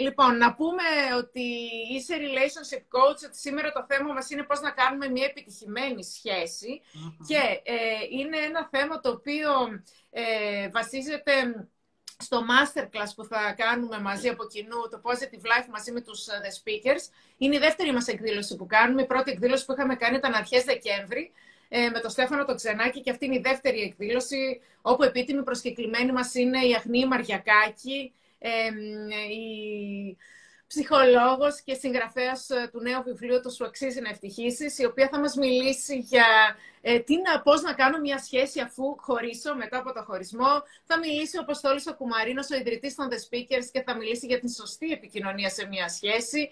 Λοιπόν, να πούμε ότι είσαι relationship coach, ότι σήμερα το θέμα μας είναι πώς να κάνουμε μια επιτυχημένη και ε, είναι ένα θέμα το οποίο ε, βασίζεται στο masterclass που θα κάνουμε μαζί από κοινού, το Positive Life μαζί με τους ε, The Speakers. Είναι η δεύτερη μας εκδήλωση που κάνουμε. Η πρώτη εκδήλωση που είχαμε κάνει ήταν αρχές Δεκέμβρη ε, με τον Στέφανο το Ξενάκη και αυτή είναι η δεύτερη εκδήλωση όπου επίτιμη προσκεκλημένη μας είναι η Αχνή Μαριακάκη, η ψυχολόγος και συγγραφέας ε, του νέου βιβλίου «Το σου αξίζει να ευτυχήσεις», η οποία θα μας μιλήσει για ε, τι να, πώς να κάνω μια σχέση αφού χωρίσω μετά από το χωρισμό. Θα μιλήσει ο Αποστόλης ο Κουμαρίνος, ο ιδρυτής των The Speakers και θα μιλήσει για την σωστή επικοινωνία σε μια σχέση.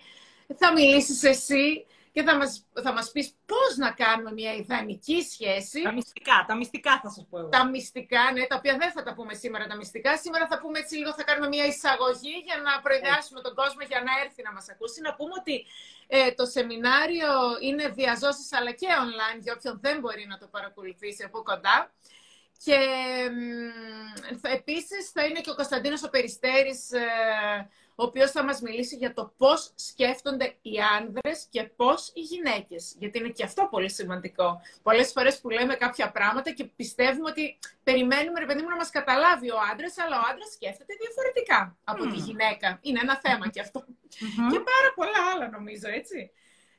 Θα μιλήσεις εσύ και θα μας, θα μας πεις πώς να κάνουμε μια ιδανική σχέση. Τα μυστικά, τα μυστικά θα σας πω εγώ. Τα μυστικά, ναι, τα οποία δεν θα τα πούμε σήμερα τα μυστικά. Σήμερα θα πούμε έτσι λίγο, θα κάνουμε μια εισαγωγή για να προειδεάσουμε τον κόσμο για να έρθει να μας ακούσει. Να πούμε ότι ε, το σεμινάριο είναι διαζώσεις αλλά και online για όποιον δεν μπορεί να το παρακολουθήσει από κοντά. Και ε, επίσης θα είναι και ο Κωνσταντίνος ο Περιστέρης, ε, ο οποίος θα μας μιλήσει για το πώς σκέφτονται οι άνδρες και πώς οι γυναίκες. Γιατί είναι και αυτό πολύ σημαντικό. Πολλές φορές που λέμε κάποια πράγματα και πιστεύουμε ότι περιμένουμε, ρε παιδί μου, να μας καταλάβει ο άντρας, αλλά ο άντρας σκέφτεται διαφορετικά από τη γυναίκα. Είναι ένα θέμα και αυτό. Και πάρα πολλά άλλα νομίζω, έτσι.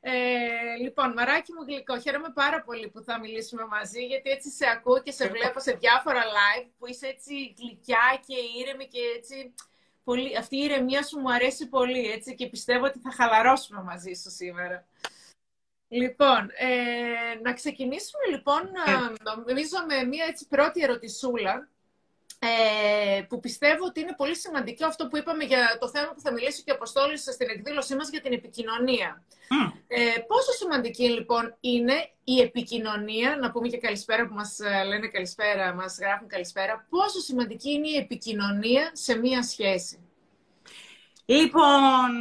Ε, λοιπόν, μαράκι μου γλυκό, χαίρομαι πάρα πολύ που θα μιλήσουμε μαζί, γιατί έτσι σε ακούω και σε βλέπω σε διάφορα live, που είσαι έτσι γλυκιά και ήρεμη και έτσι πολύ, αυτή η ηρεμία σου μου αρέσει πολύ, έτσι, και πιστεύω ότι θα χαλαρώσουμε μαζί σου σήμερα. Λοιπόν, ε, να ξεκινήσουμε λοιπόν, ε. νομίζω με μία έτσι πρώτη ερωτησούλα, ε, που πιστεύω ότι είναι πολύ σημαντικό αυτό που είπαμε για το θέμα που θα μιλήσει και ο Αποστόλης στην εκδήλωσή μας για την επικοινωνία. Ε, πόσο σημαντική λοιπόν είναι η επικοινωνία, να πούμε και καλησπέρα που μας ε, λένε καλησπέρα, μας γράφουν καλησπέρα, πόσο σημαντική είναι η επικοινωνία σε μία σχέση; Λοιπόν,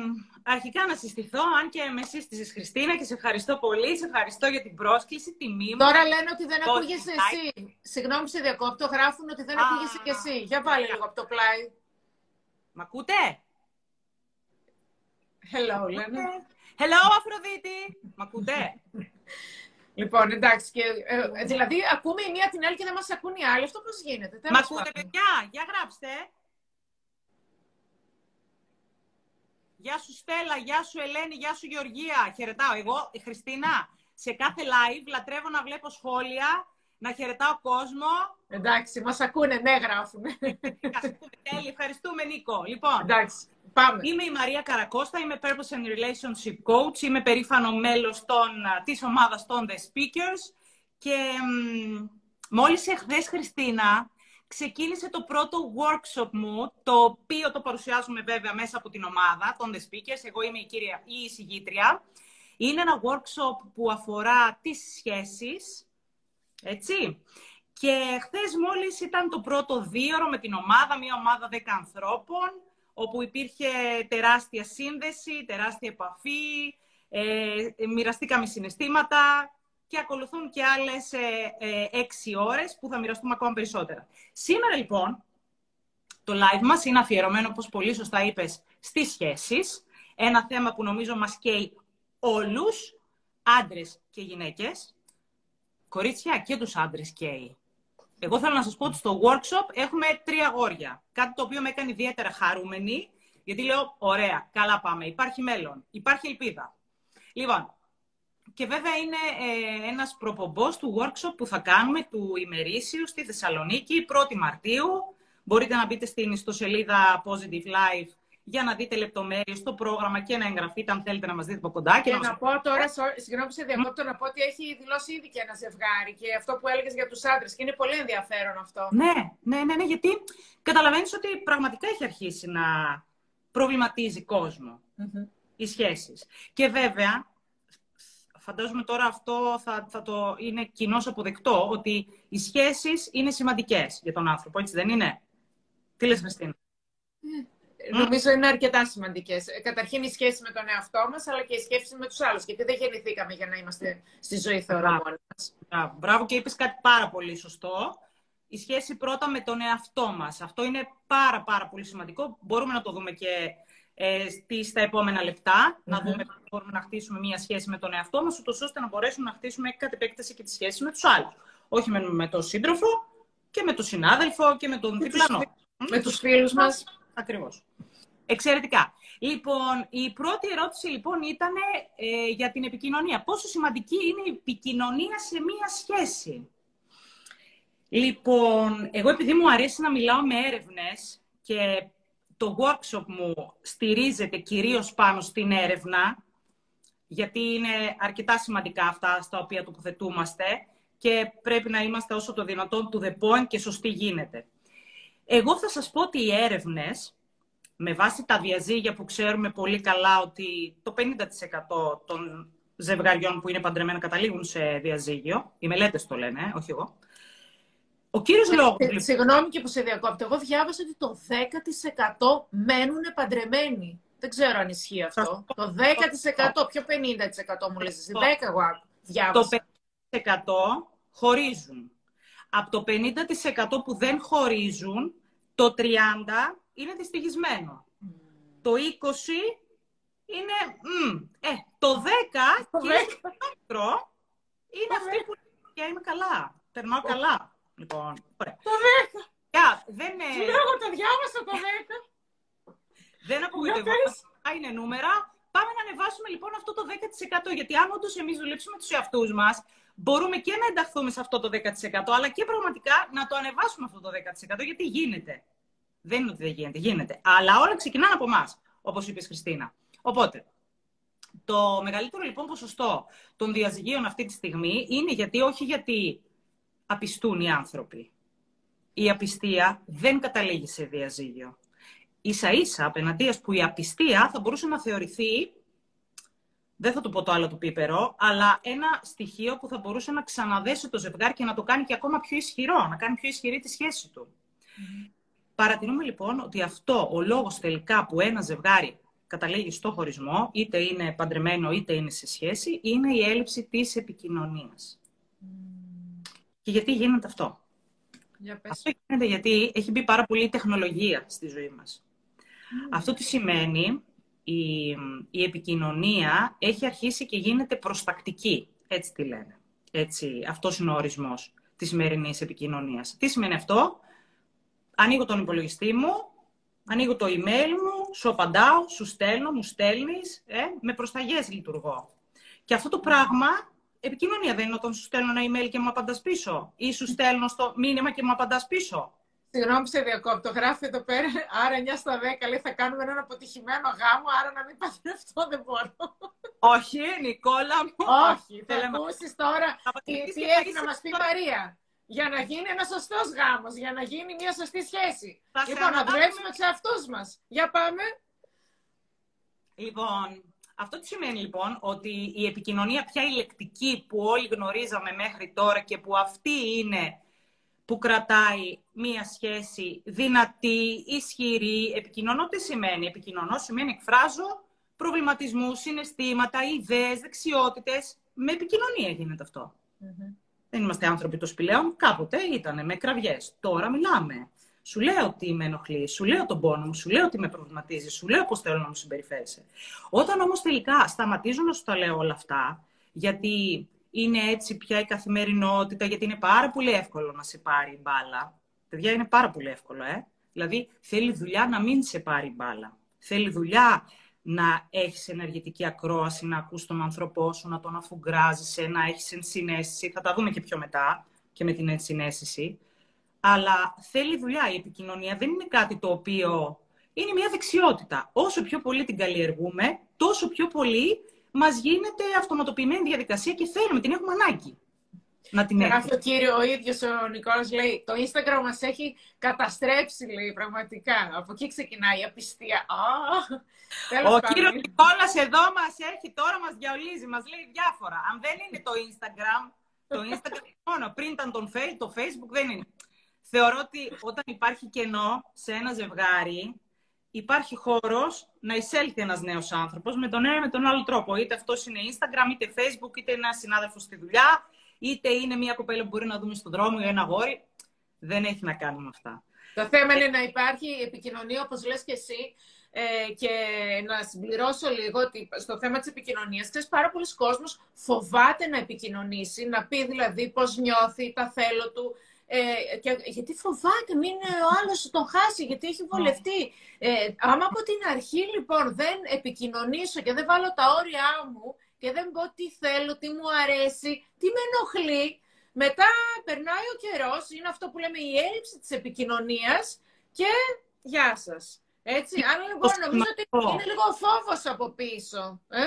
αρχικά να συστηθώ, αν και με σύστησες Χριστίνα και σε ευχαριστώ πολύ, σε ευχαριστώ για την πρόσκληση, τιμή μου. Τώρα λένε ότι δεν ακούγεσαι εσύ. Συγγνώμη σε διακόπτω, γράφουν ότι δεν ακούγεσαι κι εσύ. Για βάλε λίγο από το πλάι. Μ' ακούτε; Hello, λένε. Hello, Αφροδίτη. Μ' ακούτε; Λοιπόν, εντάξει. Και, ε, δηλαδή, ακούμε η μία την άλλη και δεν μας ακούν οι άλλοι. Αυτό πώς γίνεται; Μ' ακούτε, παιδιά; Για γράψτε. Γεια σου Στέλλα, γεια σου Ελένη, γεια σου Γεωργία. Χαιρετάω. Εγώ, η Χριστίνα, σε κάθε live λατρεύω να βλέπω σχόλια, να χαιρετάω κόσμο. Εντάξει, μας ακούνε, ναι, γράφουν. Τέλει, ευχαριστούμε Νίκο. Λοιπόν, Εντάξει, πάμε. Είμαι η Μαρία Καρακώστα, είμαι Purpose and Relationship Coach, είμαι περήφανο μέλος των, της ομάδας των The Speakers και μ, μόλις εχθές, Χριστίνα, ξεκίνησε το πρώτο workshop μου, το οποίο το παρουσιάζουμε βέβαια μέσα από την ομάδα των The Speakers. Εγώ είμαι η κύρια ή η συγγήτρια. Είναι ένα workshop που αφορά τις σχέσεις, έτσι. Και χθες μόλις ήταν το πρώτο δίωρο με την ομάδα, μια ομάδα 10 ανθρώπων, όπου υπήρχε τεράστια σύνδεση, τεράστια επαφή, ε, μοιραστήκαμε συναισθήματα, και ακολουθούν και άλλες ε, ε, έξι ώρες που θα μοιραστούμε ακόμα περισσότερα. Σήμερα λοιπόν το live μας είναι αφιερωμένο, όπως πολύ σωστά είπες, στις σχέσεις. Ένα θέμα που νομίζω μας καίει όλους, άντρες και γυναίκες. Κορίτσια και τους άντρες καίει. Εγώ θέλω να σας πω ότι στο workshop έχουμε τρία αγόρια. Κάτι το οποίο με έκανε ιδιαίτερα χαρούμενη, γιατί λέω, ωραία, καλά πάμε, υπάρχει μέλλον, υπάρχει ελπίδα. Λοιπόν, και βέβαια είναι ε, ένας προπομπός του workshop που θα κάνουμε του ημερήσιου στη Θεσσαλονίκη 1η Μαρτίου. Μπορείτε να μπείτε στην ιστοσελίδα Positive Life για να δείτε λεπτομέρειες στο πρόγραμμα και να εγγραφείτε αν θέλετε να μας δείτε από κοντά. Και, και να, να πω τώρα, συγγνώμη σε διακόπτω, να πω ότι έχει δηλώσει ήδη και ένα ζευγάρι και αυτό που έλεγες για τους άντρες και είναι πολύ ενδιαφέρον αυτό. Ναι, ναι, ναι, ναι γιατί καταλαβαίνεις ότι πραγματικά έχει αρχίσει να προβληματίζει κόσμο mm-hmm. οι σχέσεις. Και βέβαια φαντάζομαι τώρα αυτό θα, θα το είναι κοινώς αποδεκτό, ότι οι σχέσεις είναι σημαντικές για τον άνθρωπο, έτσι δεν είναι; Τι λες, Χριστίνα; Ε, νομίζω είναι αρκετά σημαντικές. Ε, καταρχήν η σχέση με τον εαυτό μας, αλλά και η σχέση με τους άλλους. Γιατί δεν γεννηθήκαμε για να είμαστε στη ζωή, θεωρώ μόνοι μας. Μπράβο, και είπες κάτι πάρα πολύ σωστό. Η σχέση πρώτα με τον εαυτό μας. Αυτό είναι πάρα, πάρα πολύ σημαντικό. Μπορούμε να το δούμε και ε, στη, στα επόμενα λεπτά, να δούμε πώς μπορούμε να χτίσουμε μία σχέση με τον εαυτό μας, ούτως ώστε να μπορέσουμε να χτίσουμε κατ' επέκταση και τη σχέση με τους άλλους. Όχι με, με τον σύντροφο και με τον συνάδελφο και με τον διπλανό. Με τους φίλους μας. Ακριβώς. Εξαιρετικά. Λοιπόν, η πρώτη ερώτηση λοιπόν ήταν ε, για την επικοινωνία. Πόσο σημαντική είναι η επικοινωνία σε μία σχέση; Λοιπόν, εγώ επειδή μου αρέσει να μιλάω με έρευνες και το workshop μου στηρίζεται κυρίως πάνω στην έρευνα, γιατί είναι αρκετά σημαντικά αυτά στα οποία τοποθετούμαστε και πρέπει να είμαστε όσο το δυνατόν του the point και σωστή γίνεται. Εγώ θα σας πω ότι οι έρευνες, με βάση τα διαζύγια που ξέρουμε πολύ καλά ότι το 50% των ζευγαριών που είναι παντρεμένα καταλήγουν σε διαζύγιο, οι μελέτες το λένε, όχι εγώ, ο κύριος ε, λόγος... Ε, συγγνώμη και που σε διακόπτω. Εγώ διάβασα ότι το 10% μένουν παντρεμένοι. Δεν ξέρω αν ισχύει αυτό. Το 10%, πιο 50% μου λες εσύ. 10 εγώ διάβασα. Το 50% χωρίζουν. Από το 50% που δεν χωρίζουν, το 30% είναι δυστυχισμένο. Το 20% είναι... ε, το 10% και είναι αυτή που... Και είμαι καλά. Περνάω καλά. Λοιπόν, ωραία. Το 10. Yeah, δεν είναι... Εγώ το διάβασα το 10. δεν απογοητευόμαστε. είναι νούμερα. Πάμε να ανεβάσουμε λοιπόν αυτό το 10%. Γιατί αν όντως εμείς δουλέψουμε τους εαυτούς μας, μπορούμε και να ενταχθούμε σε αυτό το 10%, αλλά και πραγματικά να το ανεβάσουμε αυτό το 10%. Γιατί γίνεται. Δεν είναι ότι δεν γίνεται. Γίνεται. Αλλά όλα ξεκινάνε από εμάς, όπως είπες η Χριστίνα. Οπότε, το μεγαλύτερο λοιπόν ποσοστό των διαζυγίων αυτή τη στιγμή είναι γιατί όχι γιατί απιστούν οι άνθρωποι. Η απιστία δεν καταλήγει σε διαζύγιο. Ίσα ίσα απέναντίας που η απιστία θα μπορούσε να θεωρηθεί, δεν θα του πω το άλλο του πίπερο, αλλά ένα στοιχείο που θα μπορούσε να ξαναδέσει το ζευγάρι και να το κάνει και ακόμα πιο ισχυρό, να κάνει πιο ισχυρή τη σχέση του. Παρατηρούμε λοιπόν ότι αυτό ο λόγος τελικά που ένα ζευγάρι καταλήγει στο χωρισμό, είτε είναι παντρεμένο είτε είναι σε σχέση, είναι η έλλειψη της επικοινωνίας. Και γιατί γίνεται αυτό; Για Αυτό γίνεται γιατί έχει μπει πάρα πολύ τεχνολογία στη ζωή μας. Αυτό τι σημαίνει, η, η επικοινωνία έχει αρχίσει και γίνεται προστακτική. Έτσι τι λένε. Έτσι, αυτός είναι ο ορισμός της σημερινής επικοινωνίας. Τι σημαίνει αυτό; Ανοίγω τον υπολογιστή μου, ανοίγω το email μου, σου απαντάω, σου στέλνω, μου στέλνεις, ε, με προσταγές λειτουργώ. Και αυτό το πράγμα επικοινωνία δεν είναι όταν σου στέλνω ένα email και μου απαντάς πίσω. Ή σου στέλνω στο μήνυμα και μου απαντάς πίσω. Συγγνώμη σε διακόπτω. Γράφει εδώ πέρα, άρα 9 στα 10 λέει θα κάνουμε έναν αποτυχημένο γάμο, άρα να μην αυτό δεν μπορώ. Όχι, Νικόλα μου. Όχι, θα ακούσεις τώρα τι, τι έχει να μας πει η Μαρία. Για να γίνει ένας σωστός γάμος, για να γίνει μια σωστή σχέση. Θα λοιπόν, να δουλέψουμε τους εαυτούς μας. Για πάμε. Λοιπόν, αυτό τι σημαίνει λοιπόν ότι η επικοινωνία πια ηλεκτρική που όλοι γνωρίζαμε μέχρι τώρα και που αυτή είναι που κρατάει μία σχέση δυνατή, ισχυρή. Επικοινωνώ τι σημαίνει. Επικοινωνώ σημαίνει εκφράζω προβληματισμού, συναισθήματα, ιδέες, δεξιότητες. Με επικοινωνία γίνεται Δεν είμαστε άνθρωποι των σπηλαίων. Κάποτε ήταν με κραυγές. Τώρα μιλάμε. Σου λέω τι με ενοχλεί, σου λέω τον πόνο μου, σου λέω τι με προβληματίζει, σου λέω πώς θέλω να μου συμπεριφέρεσαι. Όταν όμως τελικά σταματήσω να σου τα λέω όλα αυτά, γιατί είναι έτσι πια η καθημερινότητα, γιατί είναι πάρα πολύ εύκολο να σε πάρει η μπάλα. Παιδιά, είναι πάρα πολύ εύκολο, ε. Δηλαδή, θέλει δουλειά να μην σε πάρει η μπάλα. Θέλει δουλειά να έχεις ενεργητική ακρόαση, να ακούς τον άνθρωπό σου, να τον αφουγκράζεσαι, να έχεις ενσυναίσθηση. Θα τα δούμε και πιο μετά και με την ενσυναίσθηση αλλά θέλει δουλειά. Η επικοινωνία δεν είναι κάτι το οποίο είναι μια δεξιότητα. Όσο πιο πολύ την καλλιεργούμε, τόσο πιο πολύ μας γίνεται αυτοματοποιημένη διαδικασία και θέλουμε, την έχουμε ανάγκη. Να την έχουμε. Αυτό κύριο, ο ίδιος ο Νικόλας λέει, το Instagram μας έχει καταστρέψει, λέει, πραγματικά. Από εκεί ξεκινάει η απιστία. ο κύριος Νικόλας εδώ μας έχει, τώρα μας διαολίζει, μας λέει διάφορα. Αν δεν είναι το Instagram, το Instagram μόνο, πριν ήταν το Facebook δεν είναι θεωρώ ότι όταν υπάρχει κενό σε ένα ζευγάρι, υπάρχει χώρος να εισέλθει ένας νέος άνθρωπος με τον ένα ή με τον άλλο τρόπο. Είτε αυτός είναι Instagram, είτε Facebook, είτε ένα συνάδελφο στη δουλειά, είτε είναι μια κοπέλα που μπορεί να δούμε στον δρόμο ή ένα γόρι. Δεν έχει να κάνει με αυτά. Το θέμα είναι να υπάρχει επικοινωνία, όπως λες και εσύ, ε, και να συμπληρώσω λίγο ότι στο θέμα της επικοινωνίας, ξέρεις, πάρα πολλοί κόσμος φοβάται να επικοινωνήσει, να πει δηλαδή πώς νιώθει, τα θέλω του, ε, και, γιατί φοβάται, μην ο άλλος τον χάσει, γιατί έχει βολευτεί. Ε, άμα από την αρχή λοιπόν δεν επικοινωνήσω και δεν βάλω τα όρια μου και δεν πω τι θέλω, τι μου αρέσει, τι με ενοχλεί, μετά περνάει ο καιρός, είναι αυτό που λέμε η έλλειψη της επικοινωνίας και γεια σας. Έτσι, άρα λοιπόν νομίζω ότι είναι λίγο φόβος από πίσω. Ε;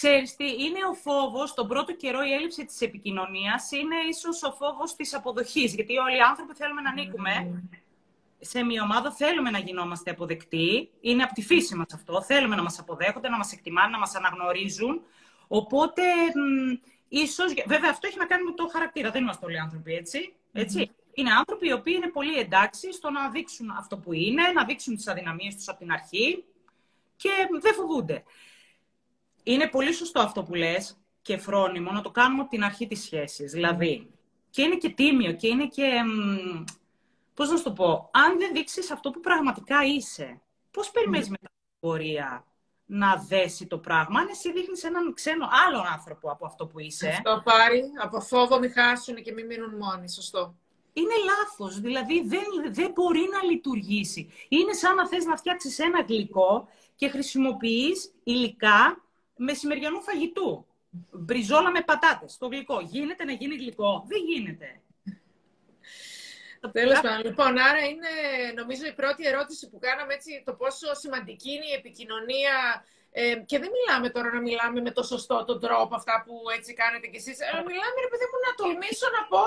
Ξέρεις τι, είναι ο φόβος, τον πρώτο καιρό η έλλειψη της επικοινωνίας είναι ίσως ο φόβος της αποδοχής. Γιατί όλοι οι άνθρωποι θέλουμε να ανήκουμε σε μια ομάδα, θέλουμε να γινόμαστε αποδεκτοί. Είναι από τη φύση μας αυτό. Θέλουμε να μας αποδέχονται, να μας εκτιμάνε, να μας αναγνωρίζουν. Οπότε, ίσως... Βέβαια, αυτό έχει να κάνει με το χαρακτήρα. Δεν είμαστε όλοι άνθρωποι, έτσι. έτσι. Είναι άνθρωποι οι οποίοι είναι πολύ εντάξει στο να δείξουν αυτό που είναι, να δείξουν τις αδυναμίες τους από την αρχή και δεν φοβούνται. Είναι πολύ σωστό αυτό που λες και φρόνιμο να το κάνουμε από την αρχή της σχέσης. Δηλαδή, και είναι και τίμιο και είναι και... Πώς να σου το πω, αν δεν δείξεις αυτό που πραγματικά είσαι, πώς περιμένεις μετά την πορεία να δέσει το πράγμα, αν εσύ δείχνεις έναν ξένο άλλον άνθρωπο από αυτό που είσαι. Αυτό πάρει, από φόβο μη χάσουν και μη μείνουν μόνοι, σωστό είναι λάθος. Δηλαδή δεν, δεν μπορεί να λειτουργήσει. Είναι σαν να θες να φτιάξεις ένα γλυκό και χρησιμοποιείς υλικά μεσημεριανού φαγητού. Μπριζόλα με πατάτες, το γλυκό. Γίνεται να γίνει γλυκό. Δεν γίνεται. Τέλος πάντων. Λοιπόν, άρα είναι νομίζω η πρώτη ερώτηση που κάναμε έτσι το πόσο σημαντική είναι η επικοινωνία ε, και δεν μιλάμε τώρα να μιλάμε με το σωστό τον τρόπο, αυτά που έτσι κάνετε κι εσείς. Ε, μιλάμε, ρε παιδί μου, να τολμήσω να πω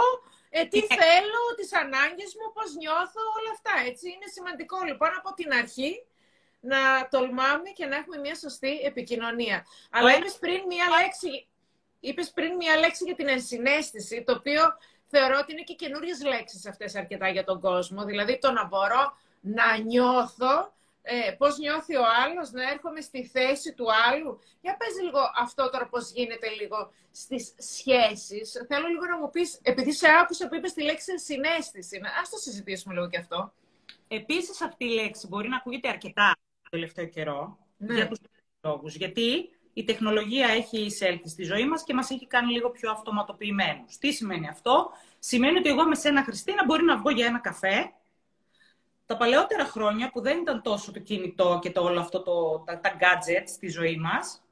ε, τι ε, θέλω, τις ανάγκες μου, πώς νιώθω, όλα αυτά, έτσι. Είναι σημαντικό, λοιπόν, από την αρχή να τολμάμε και να έχουμε μια σωστή επικοινωνία. Αλλά είπες πριν μια λέξη, είπες πριν μια λέξη για την ενσυναίσθηση, το οποίο θεωρώ ότι είναι και καινούριες λέξεις αυτές αρκετά για τον κόσμο. Δηλαδή το να μπορώ να νιώθω ε, πώς νιώθει ο άλλος, να έρχομαι στη θέση του άλλου. Για πες λίγο αυτό τώρα πώς γίνεται λίγο στις σχέσεις. Θέλω λίγο να μου πεις, επειδή σε άκουσα που είπες τη λέξη συνέστηση, ας το συζητήσουμε λίγο και αυτό. Επίσης αυτή η λέξη μπορεί να ακούγεται αρκετά το τελευταίο καιρό, ναι. για τους λόγους. Γιατί η τεχνολογία έχει εισέλθει στη ζωή μας και μας έχει κάνει λίγο πιο αυτοματοποιημένους. Τι σημαίνει αυτό; Σημαίνει ότι εγώ με σένα, Χριστίνα, μπορεί να βγω για ένα καφέ τα παλαιότερα χρόνια που δεν ήταν τόσο το κινητό και το όλο αυτό το, τα, τα gadgets στη ζωή μας,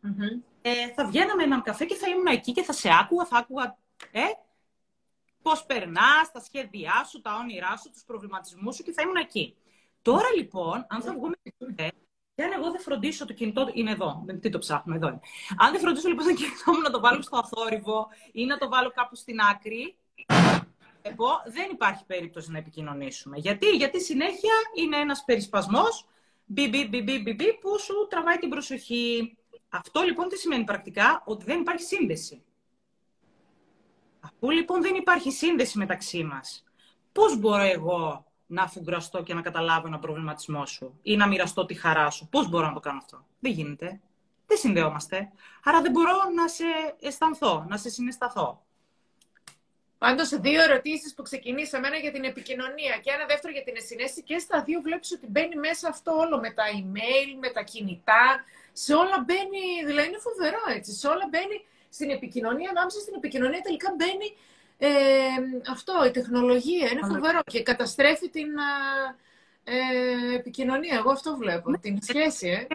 ε, θα βγαίναμε έναν καφέ και θα ήμουν εκεί και θα σε άκουγα, θα άκουγα ε, πώς περνάς, τα σχέδιά σου, τα όνειρά σου, τους προβληματισμούς σου και θα ήμουν εκεί. Τώρα λοιπόν, αν θα βγούμε καφέ, και αν εγώ δεν φροντίσω το κινητό, είναι εδώ, τι το ψάχνω, εδώ είναι. Αν δεν φροντίσω λοιπόν το κινητό μου να το βάλω στο αθόρυβο ή να το βάλω κάπου στην άκρη, εγώ δεν υπάρχει περίπτωση να επικοινωνήσουμε. Γιατί, Γιατί συνέχεια είναι ένας περισπασμός μπι, που σου τραβάει την προσοχή. Αυτό λοιπόν τι σημαίνει πρακτικά, ότι δεν υπάρχει σύνδεση. Αφού λοιπόν δεν υπάρχει σύνδεση μεταξύ μας, πώς μπορώ εγώ να αφουγκραστώ και να καταλάβω ένα προβληματισμό σου ή να μοιραστώ τη χαρά σου. Πώς μπορώ να το κάνω αυτό; Δεν γίνεται. Δεν συνδεόμαστε. Άρα δεν μπορώ να σε αισθανθώ, να σε συναισθαθώ. Πάντως, δύο ερωτήσεις που ξεκινήσαμε. Ένα για την επικοινωνία και ένα δεύτερο για την ενσυναίσθηση. Και στα δύο βλέπεις ότι μπαίνει μέσα αυτό όλο με τα email, με τα κινητά. Σε όλα μπαίνει. Δηλαδή, είναι φοβερό έτσι. Σε όλα μπαίνει στην επικοινωνία. Ανάμεσα στην επικοινωνία τελικά μπαίνει ε, αυτό, η τεχνολογία. Είναι φοβερό και καταστρέφει την ε, επικοινωνία. Εγώ αυτό βλέπω. Ναι. Την σχέση, ε.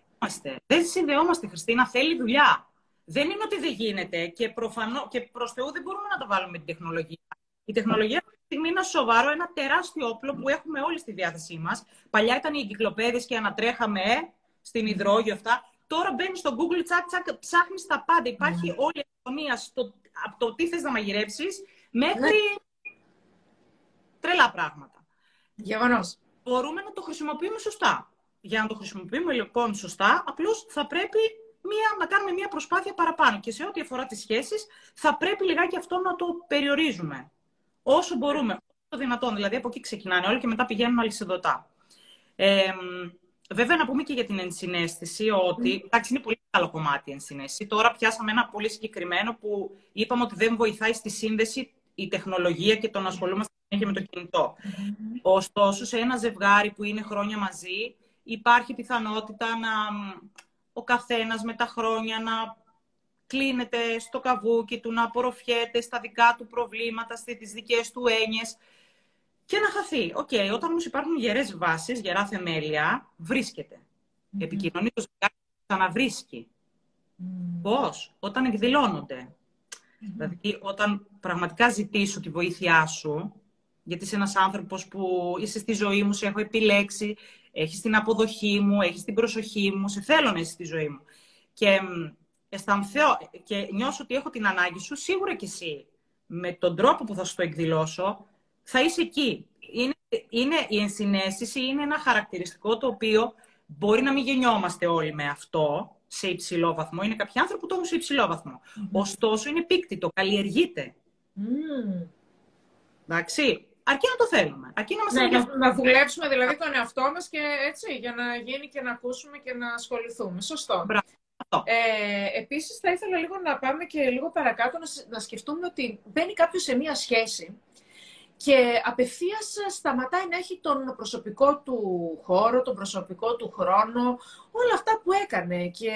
Δεν συνδεόμαστε, Χριστίνα. Θέλει δουλειά. Δεν είναι ότι δεν γίνεται και, προφανώ, και προς Θεού δεν μπορούμε να το βάλουμε την τεχνολογία. Η τεχνολογία αυτή τη στιγμή είναι σοβαρό, ένα τεράστιο όπλο που έχουμε όλοι στη διάθεσή μας. Παλιά ήταν οι εγκυκλοπαίδες και ανατρέχαμε ε, στην υδρόγειο αυτά. Τώρα μπαίνει στο Google, τσακ, τσακ, ψάχνεις τα πάντα. Υπάρχει mm. όλη η κοινωνία από το τι θες να μαγειρέψεις μέχρι ναι. τρελά πράγματα. Γεγονός. Μπορούμε να το χρησιμοποιούμε σωστά. Για να το χρησιμοποιούμε λοιπόν σωστά, απλώς θα πρέπει μία, να κάνουμε μία προσπάθεια παραπάνω. Και σε ό,τι αφορά τις σχέσεις, θα πρέπει λιγάκι αυτό να το περιορίζουμε. Όσο μπορούμε, όσο το δυνατόν. Δηλαδή, από εκεί ξεκινάνε όλοι και μετά πηγαίνουν αλυσιδωτά. Ε, βέβαια, να πούμε και για την ενσυναίσθηση ότι, εντάξει, είναι πολύ καλό κομμάτι η ενσυναίσθηση. Τώρα πιάσαμε ένα πολύ συγκεκριμένο που είπαμε ότι δεν βοηθάει στη σύνδεση η τεχνολογία και το να ασχολούμαστε με το κινητό. Ωστόσο, σε ένα ζευγάρι που είναι χρόνια μαζί, υπάρχει πιθανότητα να ο καθένας με τα χρόνια να κλείνεται στο καβούκι του, να απορροφιέται στα δικά του προβλήματα, στις δικές του έννοιες και να χαθεί. OK, okay, όταν όμως υπάρχουν γερές βάσεις, γερά θεμέλια, βρίσκεται. Mm-hmm. Επικοινωνεί το ζευγάρι, ξαναβρίσκει. Mm. Πώς; Όταν εκδηλώνονται. Δηλαδή, όταν πραγματικά ζητήσω τη βοήθειά σου, γιατί είσαι ένας άνθρωπος που είσαι στη ζωή μου, σε έχω επιλέξει, έχεις την αποδοχή μου, έχεις την προσοχή μου, σε θέλω να είσαι στη ζωή μου. Και αισθανθώ και νιώσω ότι έχω την ανάγκη σου, σίγουρα και εσύ, με τον τρόπο που θα σου το εκδηλώσω, θα είσαι εκεί. Είναι, είναι, η ενσυναίσθηση είναι ένα χαρακτηριστικό το οποίο μπορεί να μην γεννιόμαστε όλοι με αυτό σε υψηλό βαθμό. Είναι κάποιοι άνθρωποι που το έχουν σε υψηλό βαθμό. Ωστόσο, είναι πίκτητο, καλλιεργείται. Mm. Εντάξει. Αρκεί να το θέλουμε. Αρκεί να, μας ναι, να, να δουλέψουμε δηλαδή τον εαυτό μας και έτσι, για να γίνει και να ακούσουμε και να ασχοληθούμε. Σωστό. Μπράβο. Ε, επίσης θα ήθελα λίγο να πάμε και λίγο παρακάτω να, να σκεφτούμε ότι μπαίνει κάποιος σε μία σχέση και απευθείας σταματάει να έχει τον προσωπικό του χώρο, τον προσωπικό του χρόνο, όλα αυτά που έκανε και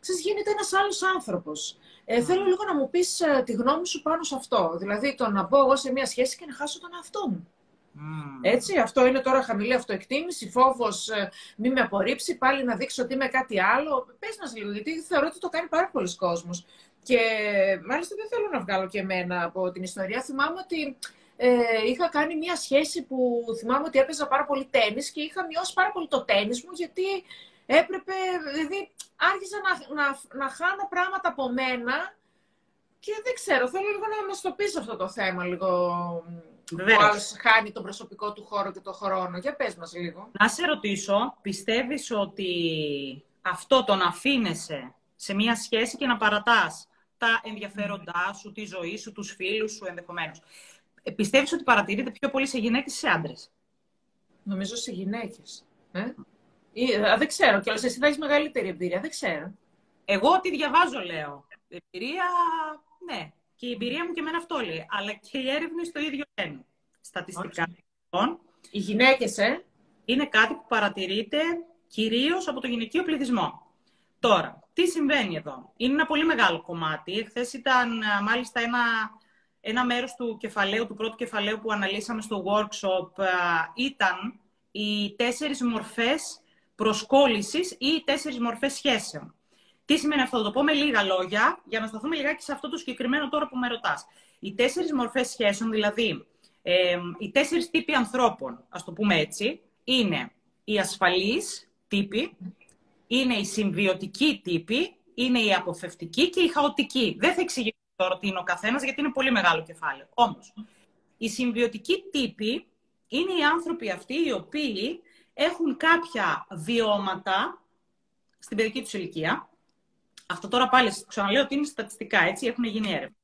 ξέρεις, γίνεται ένας άλλος άνθρωπος. Ε, Θέλω λίγο να μου πεις ε, τη γνώμη σου πάνω σε αυτό. Δηλαδή το να μπω εγώ σε μια σχέση και να χάσω τον εαυτό μου. Έτσι, αυτό είναι τώρα χαμηλή αυτοεκτίμηση, φόβος ε, μη με απορρίψει, πάλι να δείξω ότι είμαι κάτι άλλο. Πες μας λίγο, γιατί θεωρώ ότι το κάνει πάρα πολλοί κόσμος. Και μάλιστα δεν θέλω να βγάλω και εμένα από την ιστορία. Θυμάμαι ότι ε, είχα κάνει μια σχέση που θυμάμαι ότι έπαιζα πάρα πολύ τέννις και είχα μειώσει πάρα πολύ το τέννις μου γιατί έπρεπε, δηλαδή άρχισα να, να, να χάνω πράγματα από μένα και δεν ξέρω, θέλω λίγο να μας το πεις αυτό το θέμα λίγο Βεβαίως. που άλλος χάνει τον προσωπικό του χώρο και τον χρόνο. Για πες μας λίγο. Να σε ρωτήσω, πιστεύεις ότι αυτό το να αφήνεσαι σε μια σχέση και να παρατάς τα ενδιαφέροντά σου, τη ζωή σου, τους φίλους σου ενδεχομένως. Ε, πιστεύεις ότι παρατηρείται πιο πολύ σε γυναίκες ή σε άντρες; Νομίζω σε γυναίκες. Ε; Ή, δεν ξέρω κιόλας, εσύ θα έχεις μεγαλύτερη εμπειρία, δεν ξέρω. Εγώ ό,τι διαβάζω λέω. Εμπειρία, ναι. Και η εμπειρία μου και εμένα αυτό λέει. Αλλά και οι έρευνε το ίδιο λένε. Στατιστικά. Λοιπόν, οι γυναίκες, ε. Είναι κάτι που παρατηρείται κυρίως από το γυναικείο πληθυσμό. Τώρα, τι συμβαίνει εδώ; Είναι ένα πολύ μεγάλο κομμάτι. Χθες ήταν μάλιστα ένα, ένα μέρος του κεφαλαίου, του πρώτου κεφαλαίου που αναλύσαμε στο workshop, ήταν οι τέσσερις μορφές προσκόλλησης ή οι τέσσερις μορφές σχέσεων. Τι σημαίνει αυτό, θα το πω με λίγα λόγια, για να σταθούμε λιγάκι σε αυτό το συγκεκριμένο τώρα που με ρωτάς. Οι τέσσερις μορφές σχέσεων, δηλαδή ε, οι τέσσερις τύποι ανθρώπων, ας το πούμε έτσι, είναι οι ασφαλείς τύποι, είναι οι συμβιωτικοί τύποι, είναι οι αποφευτικοί και οι χαοτικοί. Δεν θα εξηγήσω τώρα τι είναι ο καθένας, γιατί είναι πολύ μεγάλο κεφάλαιο. Όμως, οι συμβιωτικοί τύποι είναι οι άνθρωποι αυτοί οι οποίοι έχουν κάποια βιώματα στην παιδική τους ηλικία, αυτό τώρα πάλι ξαναλέω ότι είναι στατιστικά, έτσι, έχουν γίνει έρευνα.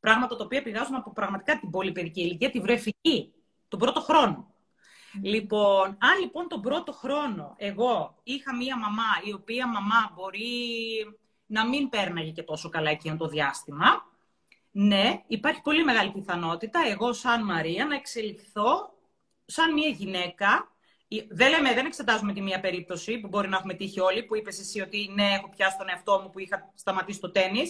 Πράγματα τα οποία πηγάζουν από πραγματικά την πολυπαιδική ηλικία, τη βρεφική, τον πρώτο χρόνο. Λοιπόν, αν λοιπόν τον πρώτο χρόνο εγώ είχα μία μαμά, η οποία μαμά μπορεί να μην πέρναγε και τόσο καλά εκείνο το διάστημα, ναι, υπάρχει πολύ μεγάλη πιθανότητα εγώ σαν Μαρία να εξελιχθώ σαν μία γυναίκα δεν, λέμε, δεν εξετάζουμε τη μία περίπτωση που μπορεί να έχουμε τύχει όλοι, που είπες εσύ ότι ναι, έχω πιάσει τον εαυτό μου που είχα σταματήσει το τέννη.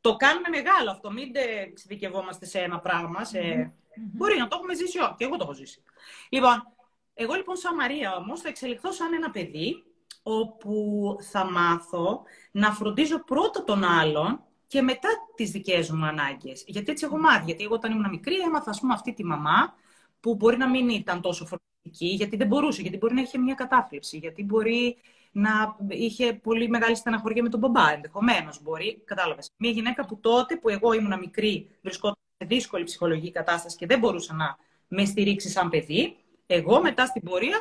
Το κάνουμε μεγάλο αυτό. Μην εξειδικευόμαστε σε ένα πράγμα. Σε... Μπορεί να το έχουμε ζήσει όλοι. Και εγώ το έχω ζήσει. Λοιπόν, εγώ λοιπόν σαν Μαρία όμως θα εξελιχθώ σαν ένα παιδί όπου θα μάθω να φροντίζω πρώτα τον άλλον και μετά τις δικές μου ανάγκες. Γιατί έτσι έχω μάθει. Γιατί εγώ όταν ήμουν μικρή έμαθα, ας πούμε, αυτή τη μαμά που μπορεί να μην ήταν τόσο γιατί δεν μπορούσε, γιατί μπορεί να είχε μια κατάθλιψη, γιατί μπορεί να είχε πολύ μεγάλη στεναχωρία με τον μπαμπά, ενδεχομένως. Μπορεί, κατάλαβες. Μια γυναίκα που τότε που εγώ ήμουν μικρή, βρισκόταν σε δύσκολη ψυχολογική κατάσταση και δεν μπορούσε να με στηρίξει σαν παιδί, εγώ μετά στην πορεία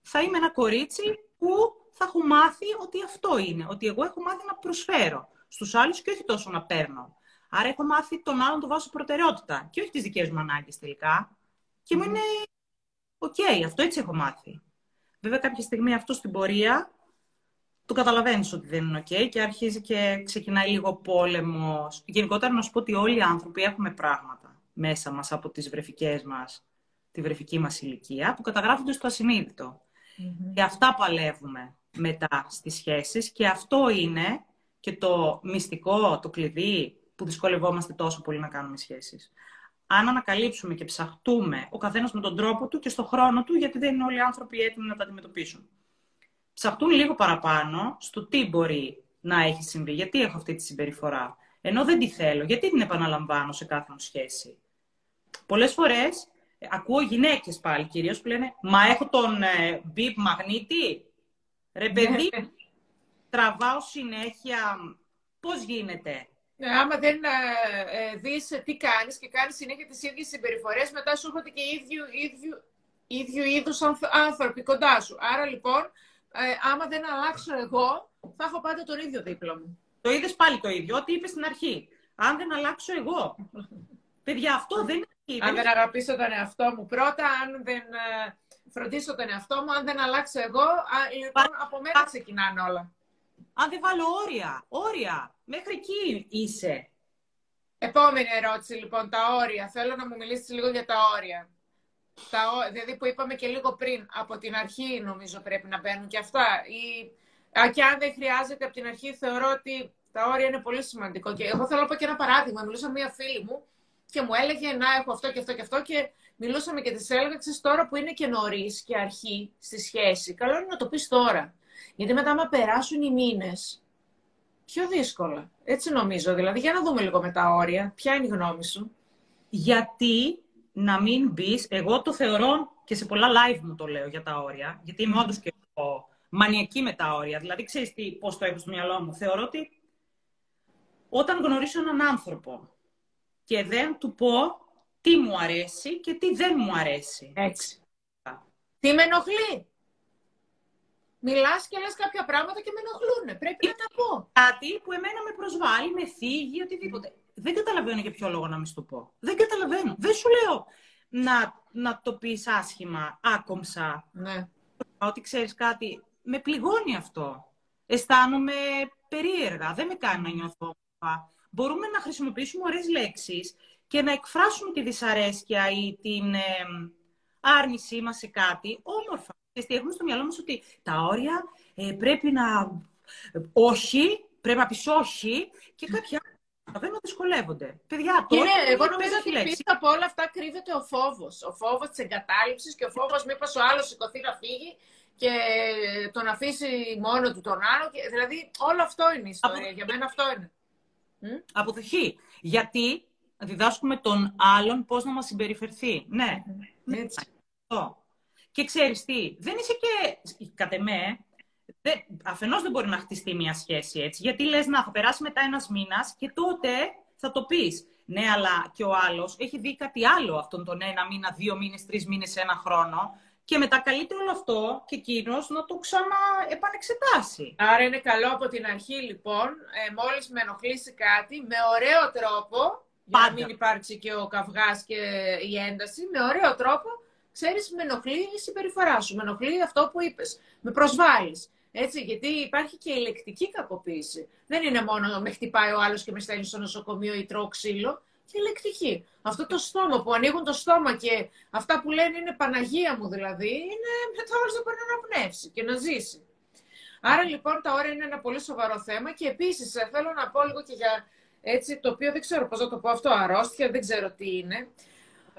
θα είμαι ένα κορίτσι που θα έχω μάθει ότι αυτό είναι. Ότι εγώ έχω μάθει να προσφέρω στους άλλους και όχι τόσο να παίρνω. Άρα έχω μάθει τον άλλον το βάζω προτεραιότητα και όχι τις δικές μου ανάγκες τελικά. Και μου είναι OK, okay, αυτό έτσι έχω μάθει. Βέβαια, κάποια στιγμή αυτό στην πορεία το καταλαβαίνεις ότι δεν είναι οκ και αρχίζει και ξεκινάει λίγο πόλεμος. Γενικότερα, να σου πω ότι όλοι οι άνθρωποι έχουμε πράγματα μέσα μας από τις βρεφικές μας, τη βρεφική μας ηλικία, που καταγράφονται στο ασυνείδητο. Και αυτά παλεύουμε μετά στις σχέσεις και αυτό είναι και το μυστικό, το κλειδί που δυσκολευόμαστε τόσο πολύ να κάνουμε σχέσεις. Αν ανακαλύψουμε και ψαχτούμε ο καθένας με τον τρόπο του και στο χρόνο του, γιατί δεν είναι όλοι οι άνθρωποι έτοιμοι να τα αντιμετωπίσουν. Ψαχτούν λίγο παραπάνω στο τι μπορεί να έχει συμβεί, γιατί έχω αυτή τη συμπεριφορά. Ενώ δεν τη θέλω, γιατί την επαναλαμβάνω σε κάθε μου σχέση. Πολλές φορές ε, ακούω γυναίκες πάλι κυρίως που λένε «Μα έχω τον ε, μαγνήτη, ρε παιδί, ναι. τραβάω συνέχεια, πώς γίνεται». Ναι, άμα δεν ε, ε, δεις τι κάνεις και κάνεις συνέχεια τις ίδιες συμπεριφορές, μετά σου έρχονται και ίδιου, ίδιου, ίδιου είδους άνθρωποι κοντά σου. Άρα λοιπόν, ε, άμα δεν αλλάξω εγώ, θα έχω πάντα τον ίδιο δίπλα μου. Το είδες πάλι το ίδιο, ό,τι είπες στην αρχή. Αν δεν αλλάξω εγώ. Παιδιά, αυτό δεν είναι. Αν δεν αγαπήσω τον εαυτό μου πρώτα, αν δεν ε, φροντίσω τον εαυτό μου, αν δεν αλλάξω εγώ, λοιπόν, από μένα ξεκινάνε όλα. Αν δεν βάλω όρια, όρια, μέχρι εκεί είσαι. Επόμενη ερώτηση, λοιπόν, τα όρια. Θέλω να μου μιλήσεις λίγο για τα όρια. Τα, δηλαδή που είπαμε και λίγο πριν, από την αρχή νομίζω πρέπει να μπαίνουν και αυτά. Ή, και αν δεν χρειάζεται από την αρχή, θεωρώ ότι τα όρια είναι πολύ σημαντικό. Και εγώ θέλω να πω και ένα παράδειγμα. Μιλούσα με μία φίλη μου και μου έλεγε να έχω αυτό και αυτό και αυτό και μιλούσαμε και της έλεγα, τώρα που είναι και νωρίς και αρχή στη σχέση, καλό είναι να το πεις τώρα. Γιατί μετά, άμα περάσουν οι μήνες, πιο δύσκολα. Έτσι νομίζω. Δηλαδή, για να δούμε λίγο με τα όρια. Ποια είναι η γνώμη σου; Γιατί να μην μπεις, εγώ το θεωρώ και σε πολλά live μου το λέω για τα όρια, γιατί είμαι όντως και μανιακή με τα όρια. Δηλαδή, ξέρεις πώς το έχω στο μυαλό μου. Θεωρώ ότι όταν γνωρίσω έναν άνθρωπο και δεν του πω τι μου αρέσει και τι δεν μου αρέσει. Έτσι. Τι με ενοχλεί; Μιλάς και λες κάποια πράγματα και με ενοχλούν. Πρέπει να τα πω. Κάτι που εμένα με προσβάλλει, με θίγει, οτιδήποτε. Δεν καταλαβαίνω για ποιο λόγο να μην σου το πω. Δεν καταλαβαίνω. Δεν σου λέω να, να το πεις άσχημα, άκομψα. Ναι. Ότι ξέρεις κάτι. Με πληγώνει αυτό. Αισθάνομαι περίεργα. Δεν με κάνει να νιώθω μπορούμε να χρησιμοποιήσουμε ωραίες λέξεις και να εκφράσουμε τη δυσαρέσκεια ή την ε, άρνησή μας σε κάτι όμορφα. Και έχουμε στο μυαλό μας ότι τα όρια ε, πρέπει να... όχι, πρέπει να πεις όχι και κάποια δεν να δυσκολεύονται. Παιδιά, τώρα. Ναι, εγώ νομίζω ότι πίσω από όλα αυτά κρύβεται ο φόβος. Ο φόβος της εγκατάλειψης και ο φόβος μήπως ο άλλος σηκωθεί να φύγει και τον αφήσει μόνο του τον άλλο. Και, δηλαδή, όλο αυτό είναι η ιστορία. Για μένα αυτό είναι. Αποδοχή. Γιατί διδάσκουμε τον άλλον πώς να μας συμπεριφερθεί. Ναι. Έτσι. Και ξέρεις τι, δεν είσαι και, κατ' εμέ, δεν, αφενός δεν μπορεί να χτιστεί μια σχέση έτσι, γιατί λες να θα περάσει μετά ένας μήνας και τότε θα το πεις. Ναι, αλλά και ο άλλος έχει δει κάτι άλλο αυτόν τον ένα μήνα, δύο μήνες, τρεις μήνες, ένα χρόνο και μετά καλείται όλο αυτό και εκείνος να το ξαναεπανεξετάσει. Άρα είναι καλό από την αρχή, λοιπόν, ε, μόλις με ενοχλήσει κάτι, με ωραίο τρόπο, Πάντα. για να μην υπάρξει και ο καυγάς και η ένταση, με ωραίο τρόπο, ξέρεις, με ενοχλεί η συμπεριφορά σου, με ενοχλεί αυτό που είπες, με προσβάλλεις. Έτσι, γιατί υπάρχει και η λεκτική κακοποίηση. Δεν είναι μόνο με χτυπάει ο άλλος και με στέλνει στο νοσοκομείο ή τρώω ξύλο και λεκτική. Αυτό το στόμα που ανοίγουν το στόμα και αυτά που λένε είναι Παναγία μου δηλαδή, είναι μετά όλος δεν μπορεί να αναπνεύσει και να ζήσει. Άρα λοιπόν τα όρια είναι ένα πολύ σοβαρό θέμα και επίσης ε, θέλω να πω λίγο και για έτσι το οποίο δεν ξέρω πώς να το πω αυτό, αρρώστια, δεν ξέρω τι είναι,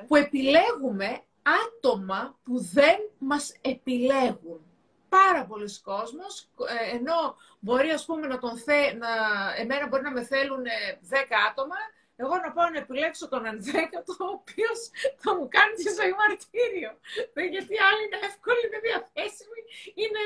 που επιλέγουμε άτομα που δεν μας επιλέγουν. Πάρα πολλοί κόσμος, ε, ενώ μπορεί ας πούμε να τον θε, να, εμένα μπορεί να με θέλουν 10 άτομα, εγώ να πάω να επιλέξω τον ενδέκατο, ο οποίος θα μου κάνει τη ζωή μαρτύριο. Γιατί άλλοι είναι εύκολοι, είναι διαθέσιμοι, είναι...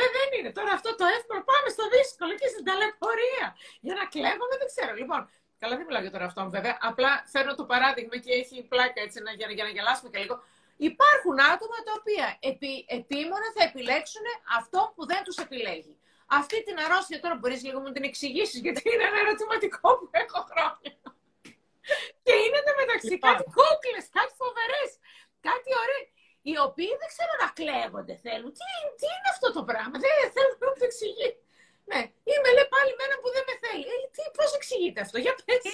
Ε, δεν είναι. Τώρα αυτό το εύκολο πάμε στο δύσκολο και στην ταλαιπωρία. Για να κλέβουμε, δεν ξέρω. Λοιπόν, καλά δεν μιλάω για τον εαυτό μου βέβαια. Απλά φέρνω το παράδειγμα και έχει πλάκα έτσι να, για, για να γελάσουμε και λίγο. Υπάρχουν άτομα τα οποία επί, επίμονα θα επιλέξουν αυτό που δεν τους επιλέγει. Αυτή την αρρώστια τώρα μπορείς λίγο να την εξηγήσεις, γιατί είναι ένα ερωτηματικό που έχω χρόνια. Και είναι μεταξύ λοιπόν. κάτι κούκλες, κάτι φοβερές, κάτι ωραίο. Οι οποίοι δεν ξέρω να κλέβονται θέλουν. Τι, τι είναι αυτό το πράγμα, δεν θέλουν να το εξηγεί. Ναι, είμαι λέει πάλι με έναν που δεν με θέλει. Ε, τι, πώς εξηγείται αυτό, για πες.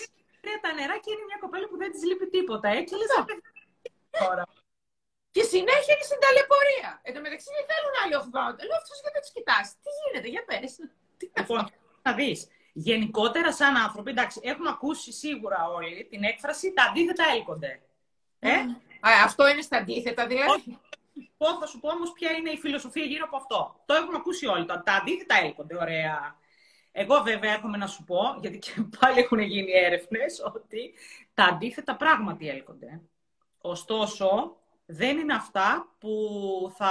Είναι τα νερά και είναι μια κοπέλα που δεν της λείπει τίποτα. Ε, και λες, τώρα. Και συνέχεια είναι στην ταλαιπωρία. Εν τω μεταξύ δεν θέλουν άλλοι 80. Λέω αυτού γιατί τους κοιτάς. Τι γίνεται, για πες. Λοιπόν, να δεις. Γενικότερα, σαν άνθρωποι, εντάξει, έχουμε ακούσει σίγουρα όλοι την έκφραση τα αντίθετα έλκονται. Ε; Α, αυτό είναι στα αντίθετα, δηλαδή. Όχι, θα σου πω όμως ποια είναι η φιλοσοφία γύρω από αυτό. Το έχουμε ακούσει όλοι. Τα, τα αντίθετα έλκονται, ωραία. Εγώ βέβαια έρχομαι να σου πω, γιατί και πάλι έχουν γίνει έρευνες, ότι τα αντίθετα πράγματι έλκονται. Ωστόσο, δεν είναι αυτά που θα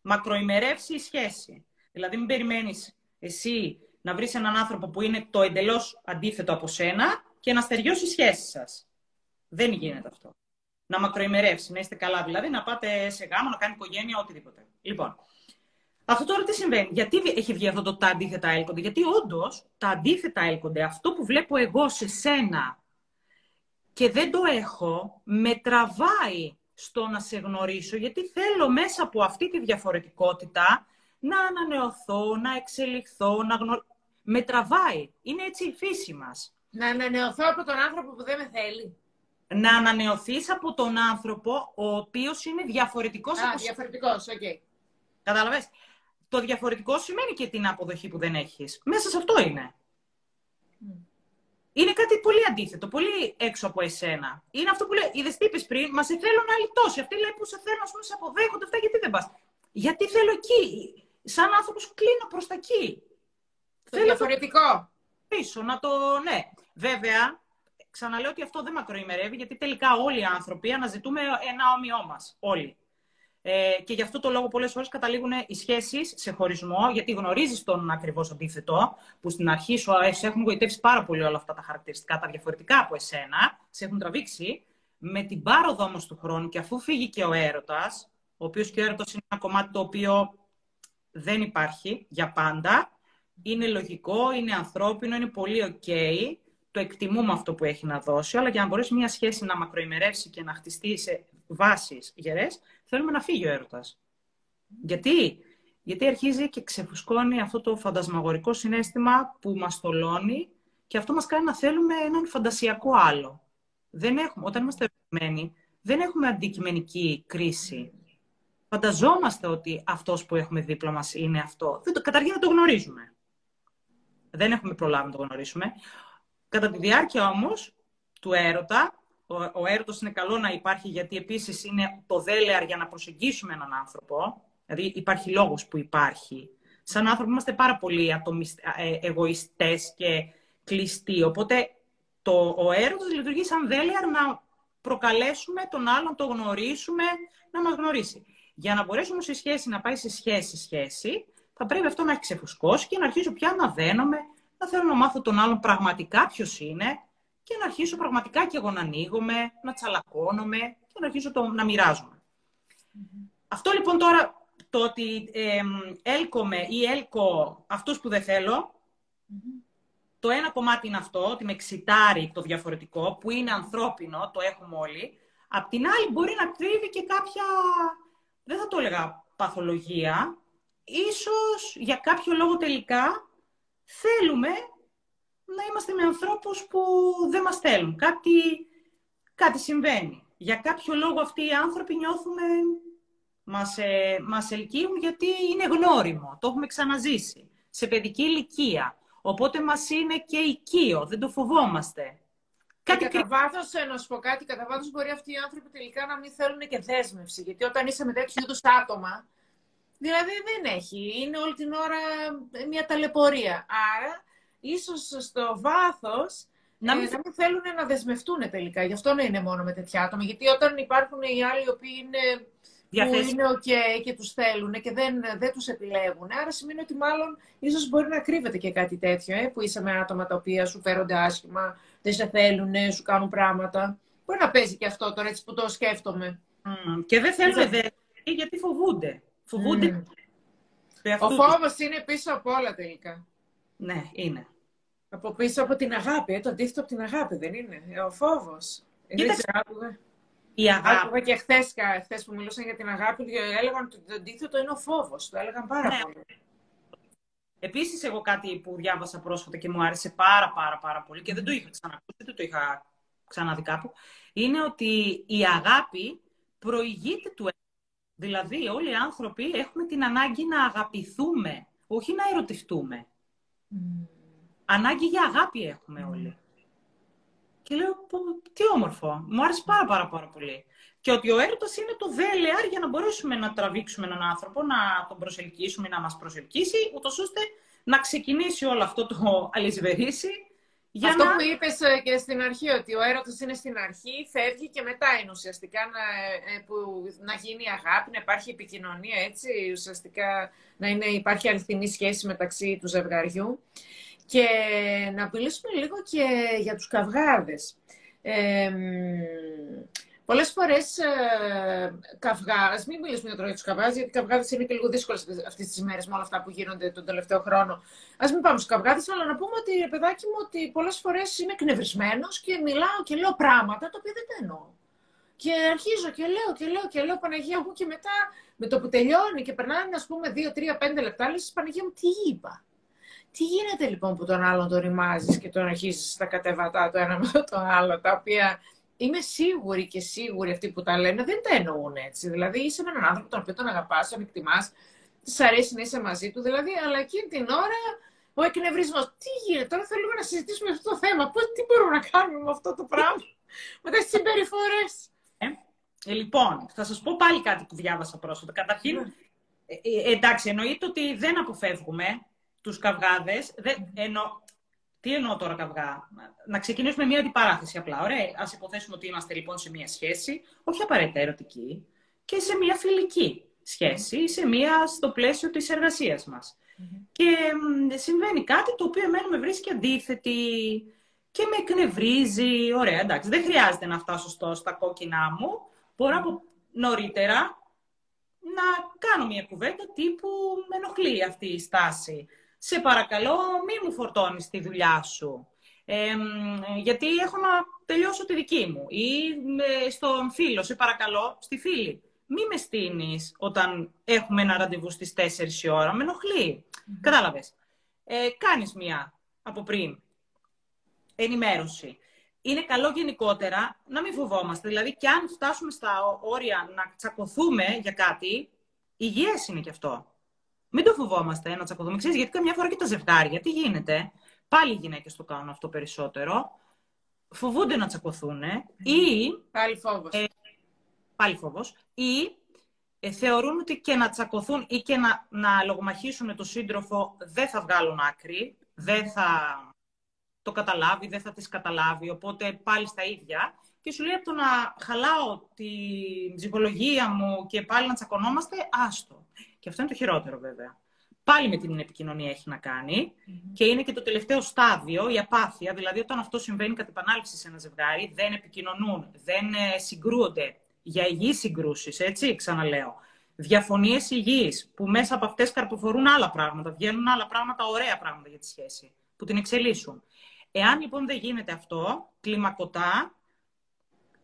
μακροημερεύσει η σχέση. Δηλαδή, μην περιμένεις εσύ να βρεις έναν άνθρωπο που είναι το εντελώς αντίθετο από σένα και να στεριώσει η σχέση σας. Δεν γίνεται αυτό. Να μακροημερεύσει, να είστε καλά δηλαδή, να πάτε σε γάμο, να κάνει οικογένεια, οτιδήποτε. Λοιπόν, αυτό τώρα τι συμβαίνει; Γιατί έχει βγει αυτό το τα αντίθετα έλκονται. Γιατί όντως τα αντίθετα έλκονται. Αυτό που βλέπω εγώ σε σένα και δεν το έχω, με τραβάει στο να σε γνωρίσω, γιατί θέλω μέσα από αυτή τη διαφορετικότητα να ανανεωθώ, να εξελιχθώ, να γνωρίσω. Με τραβάει. Είναι έτσι η φύση μας. Να ανανεωθώ από τον άνθρωπο που δεν με θέλει. Να ανανεωθείς από τον άνθρωπο ο οποίος είναι διαφορετικός. Α, από... διαφορετικός, OK. Okay. Κατάλαβες. Το διαφορετικό σημαίνει και την αποδοχή που δεν έχεις. Μέσα σε αυτό είναι. Είναι κάτι πολύ αντίθετο, πολύ έξω από εσένα. Είναι αυτό που λέει, είδε τι είπε πριν, μα σε θέλουν άλλοι τόσοι. Αυτοί λέει που σε θέλουν, ας πούμε, σε αποδέχονται αυτά, γιατί δεν πας. Γιατί θέλω εκεί. Σαν άνθρωπος κλείνω προς τα εκεί. Το θέλω διαφορετικό. Πίσω, να το. Ναι. Βέβαια, ξαναλέω ότι αυτό δεν μακροημερεύει, γιατί τελικά όλοι οι άνθρωποι αναζητούμε ένα όμοιό μας. Όλοι. Ε, και γι' αυτό το λόγο πολλές φορές καταλήγουν οι σχέσεις σε χωρισμό, γιατί γνωρίζεις τον ακριβώς αντίθετο, που στην αρχή σου σε έχουν γοητεύσει πάρα πολύ όλα αυτά τα χαρακτηριστικά, τα διαφορετικά από εσένα, σε έχουν τραβήξει. Με την πάροδο όμως του χρόνου και αφού φύγει και ο έρωτας, ο οποίος και ο έρωτας είναι ένα κομμάτι το οποίο δεν υπάρχει για πάντα, είναι λογικό, είναι ανθρώπινο, είναι πολύ ok, το εκτιμούμε αυτό που έχει να δώσει, αλλά για να μπορέσει μια σχέση να μακροημερεύσει και να χτιστεί σε βάσεις γερές, θέλουμε να φύγει ο έρωτας. Γιατί; Γιατί αρχίζει και ξεφουσκώνει αυτό το φαντασμαγορικό συνέστημα που μας τολώνει και αυτό μας κάνει να θέλουμε έναν φαντασιακό άλλο. Δεν έχουμε, όταν είμαστε ερωτημένοι, δεν έχουμε αντικειμενική κρίση. Φανταζόμαστε ότι αυτός που έχουμε δίπλα μας είναι αυτό. Δεν το, καταρχήν δεν το γνωρίζουμε. Δεν έχουμε προλάβει να το γνωρίσουμε. Κατά τη διάρκεια όμως του έρωτα, ο, ο έρωτος είναι καλό να υπάρχει γιατί επίσης είναι το δέλεαρ για να προσεγγίσουμε έναν άνθρωπο. Δηλαδή υπάρχει λόγος που υπάρχει. Σαν άνθρωποι είμαστε πάρα πολύ ε, εγωιστές και κλειστοί. Οπότε το, ο έρωτος λειτουργεί σαν δέλεαρ να προκαλέσουμε τον άλλον, να το γνωρίσουμε, να μας γνωρίσει. Για να μπορέσουμε σε σχέση να πάει σε σχέση-σχέση, θα πρέπει αυτό να έχει ξεφουσκώσει και να αρχίσω πια να δένομαι, να θέλω να μάθω τον άλλον πραγματικά ποιος είναι, και να αρχίσω πραγματικά και εγώ να ανοίγομαι, να τσαλακώνομαι και να αρχίσω το, να μοιράζομαι. Αυτό λοιπόν τώρα, το ότι ε, έλκομαι ή έλκω αυτούς που δεν θελω το ένα κομμάτι είναι αυτό, ότι με εξητάρει το διαφορετικό, που είναι ανθρώπινο, το έχουμε όλοι. Απ' την άλλη μπορεί να κρύβει και κάποια, δεν θα το έλεγα παθολογία, ίσως για κάποιο λόγο τελικά θέλουμε να είμαστε με ανθρώπους που δεν μας θέλουν. Κάτι, κάτι συμβαίνει. Για κάποιο λόγο αυτοί οι άνθρωποι νιώθουμε, μας, ε, μας ελκύουν γιατί είναι γνώριμο, το έχουμε ξαναζήσει, σε παιδική ηλικία. Οπότε μας είναι και οικείο, δεν το φοβόμαστε. Κάτι κατά βάθος, ε, να σου πω κάτι, κατά βάθος μπορεί αυτοί οι άνθρωποι τελικά να μην θέλουν και δέσμευση. Γιατί όταν είσαι με τέτοιου είδους άτομα, δηλαδή δεν έχει. Είναι όλη την ώρα μια ταλαιπωρία. Άρα ίσως στο βάθος να ε, μην, ε, θέλουν να δεσμευτούν τελικά. Γι' αυτό να είναι μόνο με τέτοια άτομα. Γιατί όταν υπάρχουν οι άλλοι οι οποίοι είναι, που είναι ok και τους θέλουν και δεν, δεν τους επιλέγουν, άρα σημαίνει ότι μάλλον ίσως μπορεί να κρύβεται και κάτι τέτοιο, ε, που είσαι με άτομα τα οποία σου φέρονται άσχημα, δεν σε θέλουν, σου κάνουν πράγματα. Μπορεί να παίζει και αυτό τώρα έτσι που το σκέφτομαι. Mm. Και δεν θέλουν δε, γιατί φοβούνται. Φοβούνται. Mm. Ο φόβος είναι πίσω από όλα τελικά. Ναι, είναι. Από πίσω από την αγάπη, ε, το αντίθετο από την αγάπη δεν είναι. Ε, ο φόβος. Κοίταξε. Η αγάπη. Άκουγα και χθες που μιλούσαν για την αγάπη, έλεγαν ότι το αντίθετο είναι ο φόβος. Το έλεγαν πάρα ναι. πολύ. Επίσης, εγώ κάτι που διάβασα πρόσφατα και μου άρεσε πάρα πάρα πάρα πολύ και δεν το είχα ξανακούσει, δεν το είχα ξαναδεί κάπου, είναι ότι η αγάπη προηγείται του Δηλαδή, όλοι οι άνθρωποι έχουμε την ανάγκη να αγαπηθούμε, όχι να ερωτευτούμε. Ανάγκη για αγάπη έχουμε όλοι. Και λέω, τι όμορφο. Μου άρεσε πάρα πάρα πάρα πολύ. Και ότι ο έρωτας είναι το δέλεαρ για να μπορέσουμε να τραβήξουμε έναν άνθρωπο, να τον προσελκύσουμε, να μας προσελκύσει, ούτως ώστε να ξεκινήσει όλο αυτό το αλυσβερίσι. Για αυτό να... που είπες ε, και στην αρχή, ότι ο έρωτας είναι στην αρχή, φεύγει και μετά είναι ουσιαστικά να, ε, που, να γίνει αγάπη, να υπάρχει επικοινωνία, έτσι, ουσιαστικά να είναι, υπάρχει αληθινή σχέση μεταξύ του ζευγαριού. Και να μιλήσουμε λίγο και για τους καυγάδες. Ε, πολλές φορές ε, καυγάς, μην μιλήσουμε για τους καυγάδες, γιατί οι καυγάδες είναι και λίγο δύσκολες αυτές τις μέρες με όλα αυτά που γίνονται τον τελευταίο χρόνο. Ας μην πάμε στους καυγάδες, αλλά να πούμε ότι, παιδάκι μου, ότι πολλές φορές είμαι εκνευρισμένος και μιλάω και λέω πράγματα τα οποία δεν τα εννοώ. Και αρχίζω και λέω και λέω και λέω Παναγία μου και μετά με το που τελειώνει και περνάνε ας πούμε 2, 3, 5 λεπτά, λες Παναγία μου τι είπα; Τι γίνεται λοιπόν που τον άλλον τον ρημάζεις και τον αρχίζεις στα κατεβατά το ένα με το άλλο, τα οποία είμαι σίγουρη και σίγουρη αυτοί που τα λένε δεν τα εννοούν έτσι. Δηλαδή είσαι με έναν άνθρωπο τον οποίο τον αγαπάς, τον εκτιμάς, της αρέσει να είσαι μαζί του, δηλαδή, αλλά εκείνη την ώρα ο εκνευρισμός. Τι γίνεται, τώρα θέλω λίγο να συζητήσουμε αυτό το θέμα. Πώς, τι μπορούμε να κάνουμε με αυτό το πράγμα, με τις συμπεριφορές. Ε, ε, λοιπόν, θα σας πω πάλι κάτι που διάβασα πρόσφατα. Καταρχήν, ναι. ε, ε, εντάξει, εννοείται ότι δεν αποφεύγουμε τους καυγάδες, δεν, εννο, τι εννοώ τώρα καυγά, να ξεκινήσουμε μια αντιπαράθεση απλά, ωραία. Ας υποθέσουμε ότι είμαστε λοιπόν σε μια σχέση, όχι απαραίτητα ερωτική, και σε μια φιλική σχέση, σε μια στο πλαίσιο της εργασίας μας. Και συμβαίνει κάτι το οποίο εμένα με βρίσκει αντίθετη και με εκνευρίζει. Ωραία, εντάξει, δεν χρειάζεται να φτάσω στο, στα κόκκινά μου. Μπορώ από νωρίτερα να κάνω μια κουβέντα τύπου με ενοχλεί αυτή η στάση σε παρακαλώ μη μου φορτώνεις τη δουλειά σου. γιατί έχω να τελειώσω τη δική μου. Ή στον φίλο, σε παρακαλώ, στη φίλη. Μη με στείνεις όταν έχουμε ένα ραντεβού στις 4 η ώρα. Με ενοχλεί. Mm-hmm. Κατάλαβες. Ε, κάνεις μία από πριν. Ενημέρωση. Είναι καλό γενικότερα να μην φοβόμαστε. Δηλαδή, και αν φτάσουμε στα όρια να τσακωθούμε για κάτι, υγιές είναι και αυτό. Μην το φοβόμαστε να τσακωθούμε. Ξέρεις, γιατί καμιά φορά και τα ζευγάρια, τι γίνεται. Πάλι οι γυναίκες το κάνουν αυτό περισσότερο. Φοβούνται να τσακωθούν ή. Πάλι φόβος. Ε, πάλι φόβος. Ή ε, θεωρούν ότι και να τσακωθούν ή και να, να λογομαχήσουν με τον σύντροφο δεν θα βγάλουν άκρη, δεν θα το καταλάβει, δεν θα τις καταλάβει, οπότε πάλι στα ίδια. Και σου λέει από το να χαλάω τη ψυχολογία μου και πάλι να τσακωνόμαστε, άστο. Και αυτό είναι το χειρότερο βέβαια. Πάλι με την επικοινωνία έχει να κανει και είναι και το τελευταίο στάδιο, η απάθεια. Δηλαδή, όταν αυτό συμβαίνει κατά επανάληψη σε ένα ζευγάρι, δεν επικοινωνούν, δεν ε, συγκρούονται για υγιείς συγκρούσεις, έτσι, ξαναλέω. Διαφωνίες υγιείς, που μέσα από αυτές καρποφορούν άλλα πράγματα, βγαίνουν άλλα πράγματα, ωραία πράγματα για τη σχέση, που την εξελίσσουν. Εάν λοιπόν δεν γίνεται αυτό, κλιμακωτά,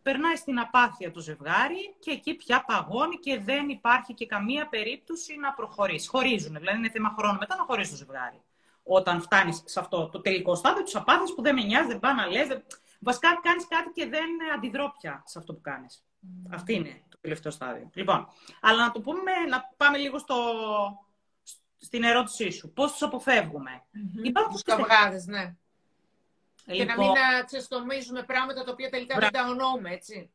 περνάει στην απάθεια το ζευγάρι και εκεί πια παγώνει και δεν υπάρχει και καμία περίπτωση να προχωρήσει. Χωρίζουν, δηλαδή είναι θέμα χρόνου μετά να χωρίσει το ζευγάρι. Όταν φτάνεις σε αυτό το τελικό στάδιο της απάθειας που δεν με νοιάζει, δεν πάει να λες. Δεν... Βασικά κάνεις κάτι και δεν αντιδρώ πια σε αυτό που κάνεις. Mm. Αυτή είναι το τελευταίο στάδιο. Λοιπόν, αλλά να το πούμε, να πάμε λίγο στο, στην ερώτησή σου. Πώς τους αποφεύγουμε; Mm-hmm. Υπάρχουν τους καυγάδες, ναι. Και να μην λοιπόν. ξεστομίζουμε πράγματα τα οποία τελικά δεν τα ονοούμε, έτσι.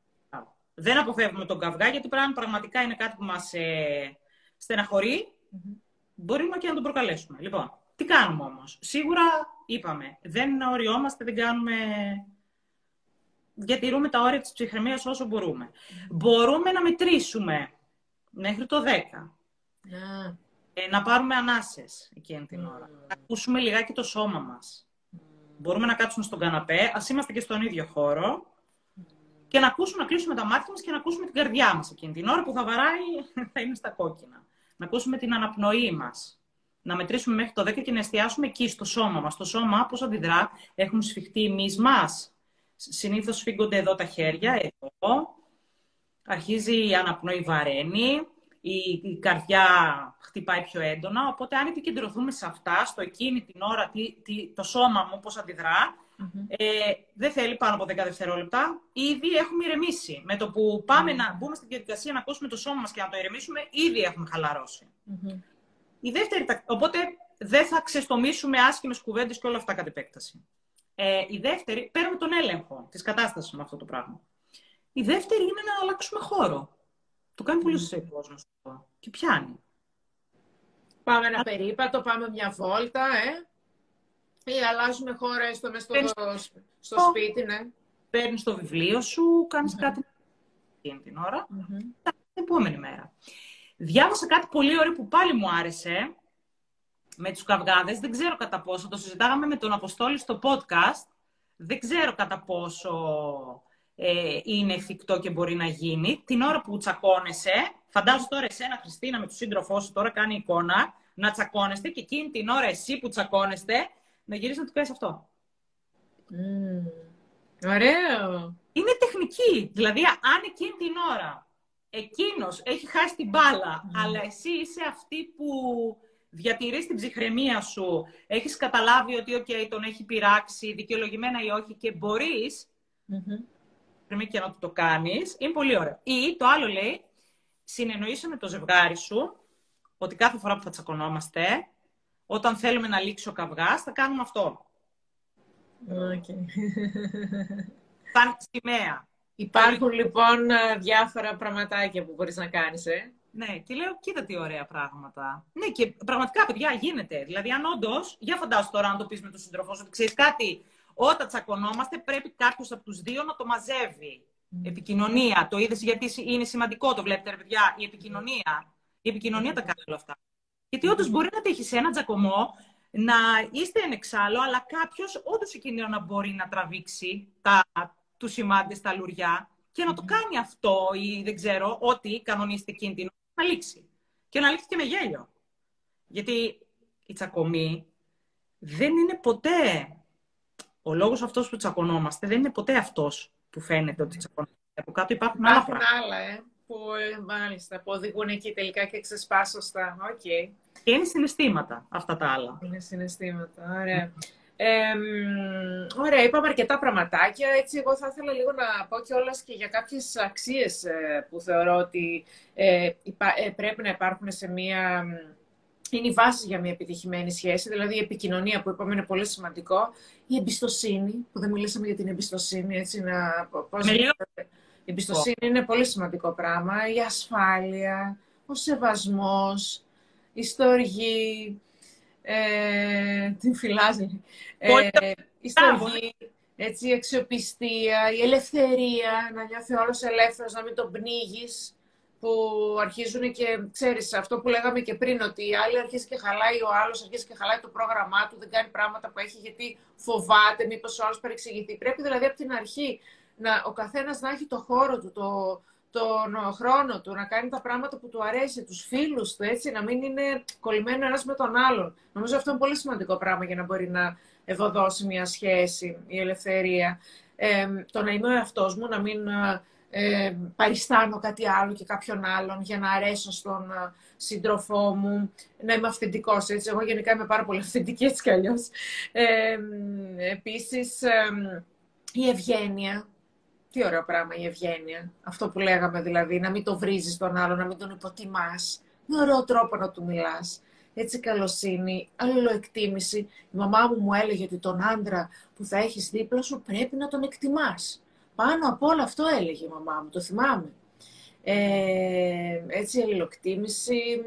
Δεν αποφεύγουμε τον καυγά, γιατί πράγμα πραγματικά είναι κάτι που μας ε, στεναχωρεί. Mm-hmm. Μπορούμε και να τον προκαλέσουμε. Λοιπόν, τι κάνουμε όμως; Σίγουρα είπαμε, δεν οριόμαστε, δεν κάνουμε... Διατηρούμε τα όρια της ψυχραιμίας όσο μπορούμε. Μπορούμε να μετρήσουμε μέχρι το 10. Ε, να πάρουμε ανάσες εκείνη την ώρα. Να ακούσουμε λιγάκι το σώμα μας μπορούμε να κάτσουμε στον καναπέ, ας είμαστε και στον ίδιο χώρο και να ακούσουμε, να κλείσουμε τα μάτια μας και να ακούσουμε την καρδιά μας εκείνη την ώρα που θα βαράει, θα είναι στα κόκκινα. Να ακούσουμε την αναπνοή μας. Να μετρήσουμε μέχρι το 10 και να εστιάσουμε εκεί στο σώμα μας. Το σώμα πώς αντιδρά, έχουμε σφιχτεί εμεί μας. Συνήθως σφίγγονται εδώ τα χέρια, εδώ. Αρχίζει η αναπνοή βαραίνει. Η, καρδιά χτυπάει πιο έντονα. Οπότε, αν επικεντρωθούμε σε αυτά, στο εκείνη την ώρα, τι, το σώμα μου πώς ε, δεν θέλει πάνω από 10 δευτερόλεπτα. Ήδη έχουμε ηρεμήσει. Με το που παμε να μπούμε στην διαδικασία να ακούσουμε το σώμα μας και να το ηρεμήσουμε, ήδη έχουμε Η δεύτερη, οπότε δεν θα ξεστομίσουμε άσχημες κουβέντες και όλα αυτά κατ' επέκταση. Ε, η δεύτερη, παίρνουμε τον έλεγχο της κατάστασης με αυτό το πράγμα. Η δεύτερη είναι να αλλάξουμε χώρο. Το κάνει πολύ σωστά ο κόσμο και πιάνει. Πάμε ένα περίπατο, πάμε μια βόλτα, ε. Ή αλλάζουμε χώρα έστω μέσα στο, στο σπίτι, ναι. Παίρνεις το βιβλίο σου, κάνεις κάτι εκείνη την ώρα. Την επόμενη μέρα. Διάβασα κάτι πολύ ωραίο που πάλι μου άρεσε με τους καυγάδες. Δεν ξέρω κατά πόσο, το συζητάγαμε με τον Αποστόλη στο podcast. Δεν ξέρω κατά πόσο ε, είναι εφικτό και μπορεί να γίνει. Την ώρα που τσακώνεσαι, φαντάζομαι τώρα εσένα, Χριστίνα, με τον σύντροφό σου, τώρα κάνει εικόνα, να τσακώνεστε και εκείνη την ώρα εσύ που τσακώνεστε, να γυρίσει να του κάνει αυτό. Mm. Ωραίο. Είναι τεχνική. Δηλαδή, αν εκείνη την ώρα εκείνος έχει χάσει την μπάλα, αλλά εσύ είσαι αυτή που διατηρείς την ψυχραιμία σου, έχεις καταλάβει ότι okay, τον έχει πειράξει, δικαιολογημένα ή όχι, και μπορείς πριν και να το κάνεις, είναι πολύ ωραίο. Ή το άλλο λέει, συνεννοείσαι με το ζευγάρι σου ότι κάθε φορά που θα τσακωνόμαστε, όταν θέλουμε να λήξει ο καυγάς, θα κάνουμε αυτό. Okay. Σαν σημαία. Υπάρχουν λοιπόν διάφορα πραγματάκια που μπορείς να κάνεις, ε. Ναι, και λέω, κοίτα τι ωραία πράγματα. Ναι, και πραγματικά, παιδιά, γίνεται. Δηλαδή, αν όντως, για φαντάσου τώρα, αν το πεις με τον σύντροφό σου, ότι ξέρεις κάτι, όταν τσακωνόμαστε, πρέπει κάποιος από τους δύο να το μαζεύει. Επικοινωνία. Το είδες γιατί είναι σημαντικό, το βλέπετε, ρε παιδιά. Η επικοινωνία. Η επικοινωνία τα κάνει όλα αυτά. Γιατί όντως μπορεί να τύχει σε ένα τζακωμό, να είστε εξάλλου, αλλά κάποιος όντως εκείνη να μπορεί να τραβήξει τα, τους σημάντες, τα λουριά και να το κάνει αυτό ή δεν ξέρω, ό,τι κανονίστε εκείνη την να λήξει. Και να λήξει και με γέλιο. Γιατί η τσακωμή δεν είναι ποτέ ο λόγος αυτός που τσακωνόμαστε δεν είναι ποτέ αυτός που φαίνεται ότι τσακωνόμαστε. Από κάτω υπάρχουν, υπάρχουν άλλα πράγματα. άλλα, ε, που ε, μάλιστα, που οδηγούν εκεί τελικά και ξεσπάσωστα. Okay. Και είναι συναισθήματα αυτά τα άλλα. Είναι συναισθήματα, ωραία. Ε, ωραία, είπαμε αρκετά πραγματάκια. Έτσι, εγώ θα ήθελα λίγο να πω κιόλας και για κάποιες αξίες ε, που θεωρώ ότι ε, ε, πρέπει να υπάρχουν σε μία είναι η βάση για μια επιτυχημένη σχέση, δηλαδή η επικοινωνία που είπαμε είναι πολύ σημαντικό, η εμπιστοσύνη, που δεν μιλήσαμε για την εμπιστοσύνη, έτσι να... Πώς... Η εμπιστοσύνη είναι πολύ σημαντικό πράγμα, η ασφάλεια, ο σεβασμός, η στοργή, ε, την φυλάζει, ε, η στοργή, έτσι, η αξιοπιστία, η ελευθερία, να νιώθει όλος ελεύθερος, να μην τον πνίγεις, που αρχίζουν και ξέρεις αυτό που λέγαμε και πριν ότι η άλλη αρχίζει και χαλάει, ο άλλος αρχίζει και χαλάει το πρόγραμμά του, δεν κάνει πράγματα που έχει γιατί φοβάται μήπως ο άλλος παρεξηγηθεί. Πρέπει δηλαδή από την αρχή να, ο καθένας να έχει το χώρο του, το, τον χρόνο του, να κάνει τα πράγματα που του αρέσει, τους φίλους του, έτσι, να μην είναι κολλημένο ένας με τον άλλον. Νομίζω αυτό είναι πολύ σημαντικό πράγμα για να μπορεί να ευωδώσει μια σχέση, η ελευθερία. Ε, το να είμαι ο εαυτός μου, να μην ε, παριστάνω κάτι άλλο και κάποιον άλλον για να αρέσω στον ε, σύντροφό μου, να είμαι αυθεντικός, έτσι. Εγώ γενικά είμαι πάρα πολύ αυθεντική, έτσι κι αλλιώς. Ε, επίσης, η ευγένεια. Τι ωραίο πράγμα η ευγένεια. Αυτό που λέγαμε δηλαδή, να μην το βρίζεις τον άλλο, να μην τον υποτιμάς. Με ωραίο τρόπο να του μιλάς. Έτσι καλοσύνη, αλληλοεκτίμηση. Η μαμά μου μου έλεγε ότι τον άντρα που θα έχεις δίπλα σου πρέπει να τον εκτιμάς. Πάνω από όλο αυτό έλεγε η μαμά μου, το θυμάμαι. Ε, έτσι, αλληλοκτήμηση.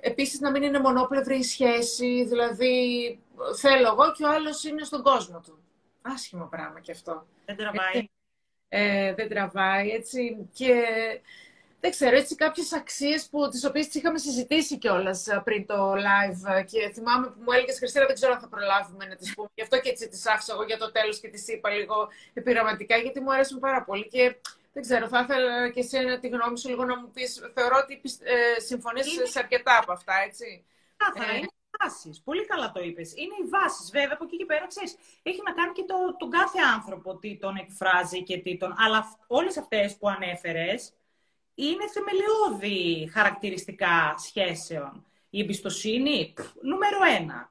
Επίσης, να μην είναι μονόπλευρη η σχέση, δηλαδή θέλω εγώ και ο άλλος είναι στον κόσμο του. Άσχημο πράγμα και αυτό. Δεν τραβάει. Ε, δεν τραβάει, έτσι. Και δεν ξέρω, έτσι κάποιες αξίες που, τις οποίες τις είχαμε συζητήσει κιόλας ε, πριν το live και θυμάμαι που μου έλεγες Χριστίνα, δεν ξέρω αν θα προλάβουμε να τις πούμε. Γι' αυτό και έτσι τις άφησα εγώ για το τέλος και τις είπα λίγο επιραματικά, γιατί μου αρέσουν πάρα πολύ και δεν ξέρω, θα ήθελα και εσένα τη γνώμη σου λίγο να μου πεις. Θεωρώ ότι ε, συμφωνείς σε αρκετά από αυτά, έτσι. Κάθαρα, ε, είναι οι βάσεις. Πολύ καλά το είπες. Είναι οι βάσεις. Βέβαια, από εκεί και πέρα, ξέρεις, έχει να κάνει και το, τον κάθε άνθρωπο τι τον εκφράζει και τι τον. Αλλά όλες αυτές που ανέφερες, είναι θεμελιώδη χαρακτηριστικά σχέσεων. Η εμπιστοσύνη, νούμερο ένα.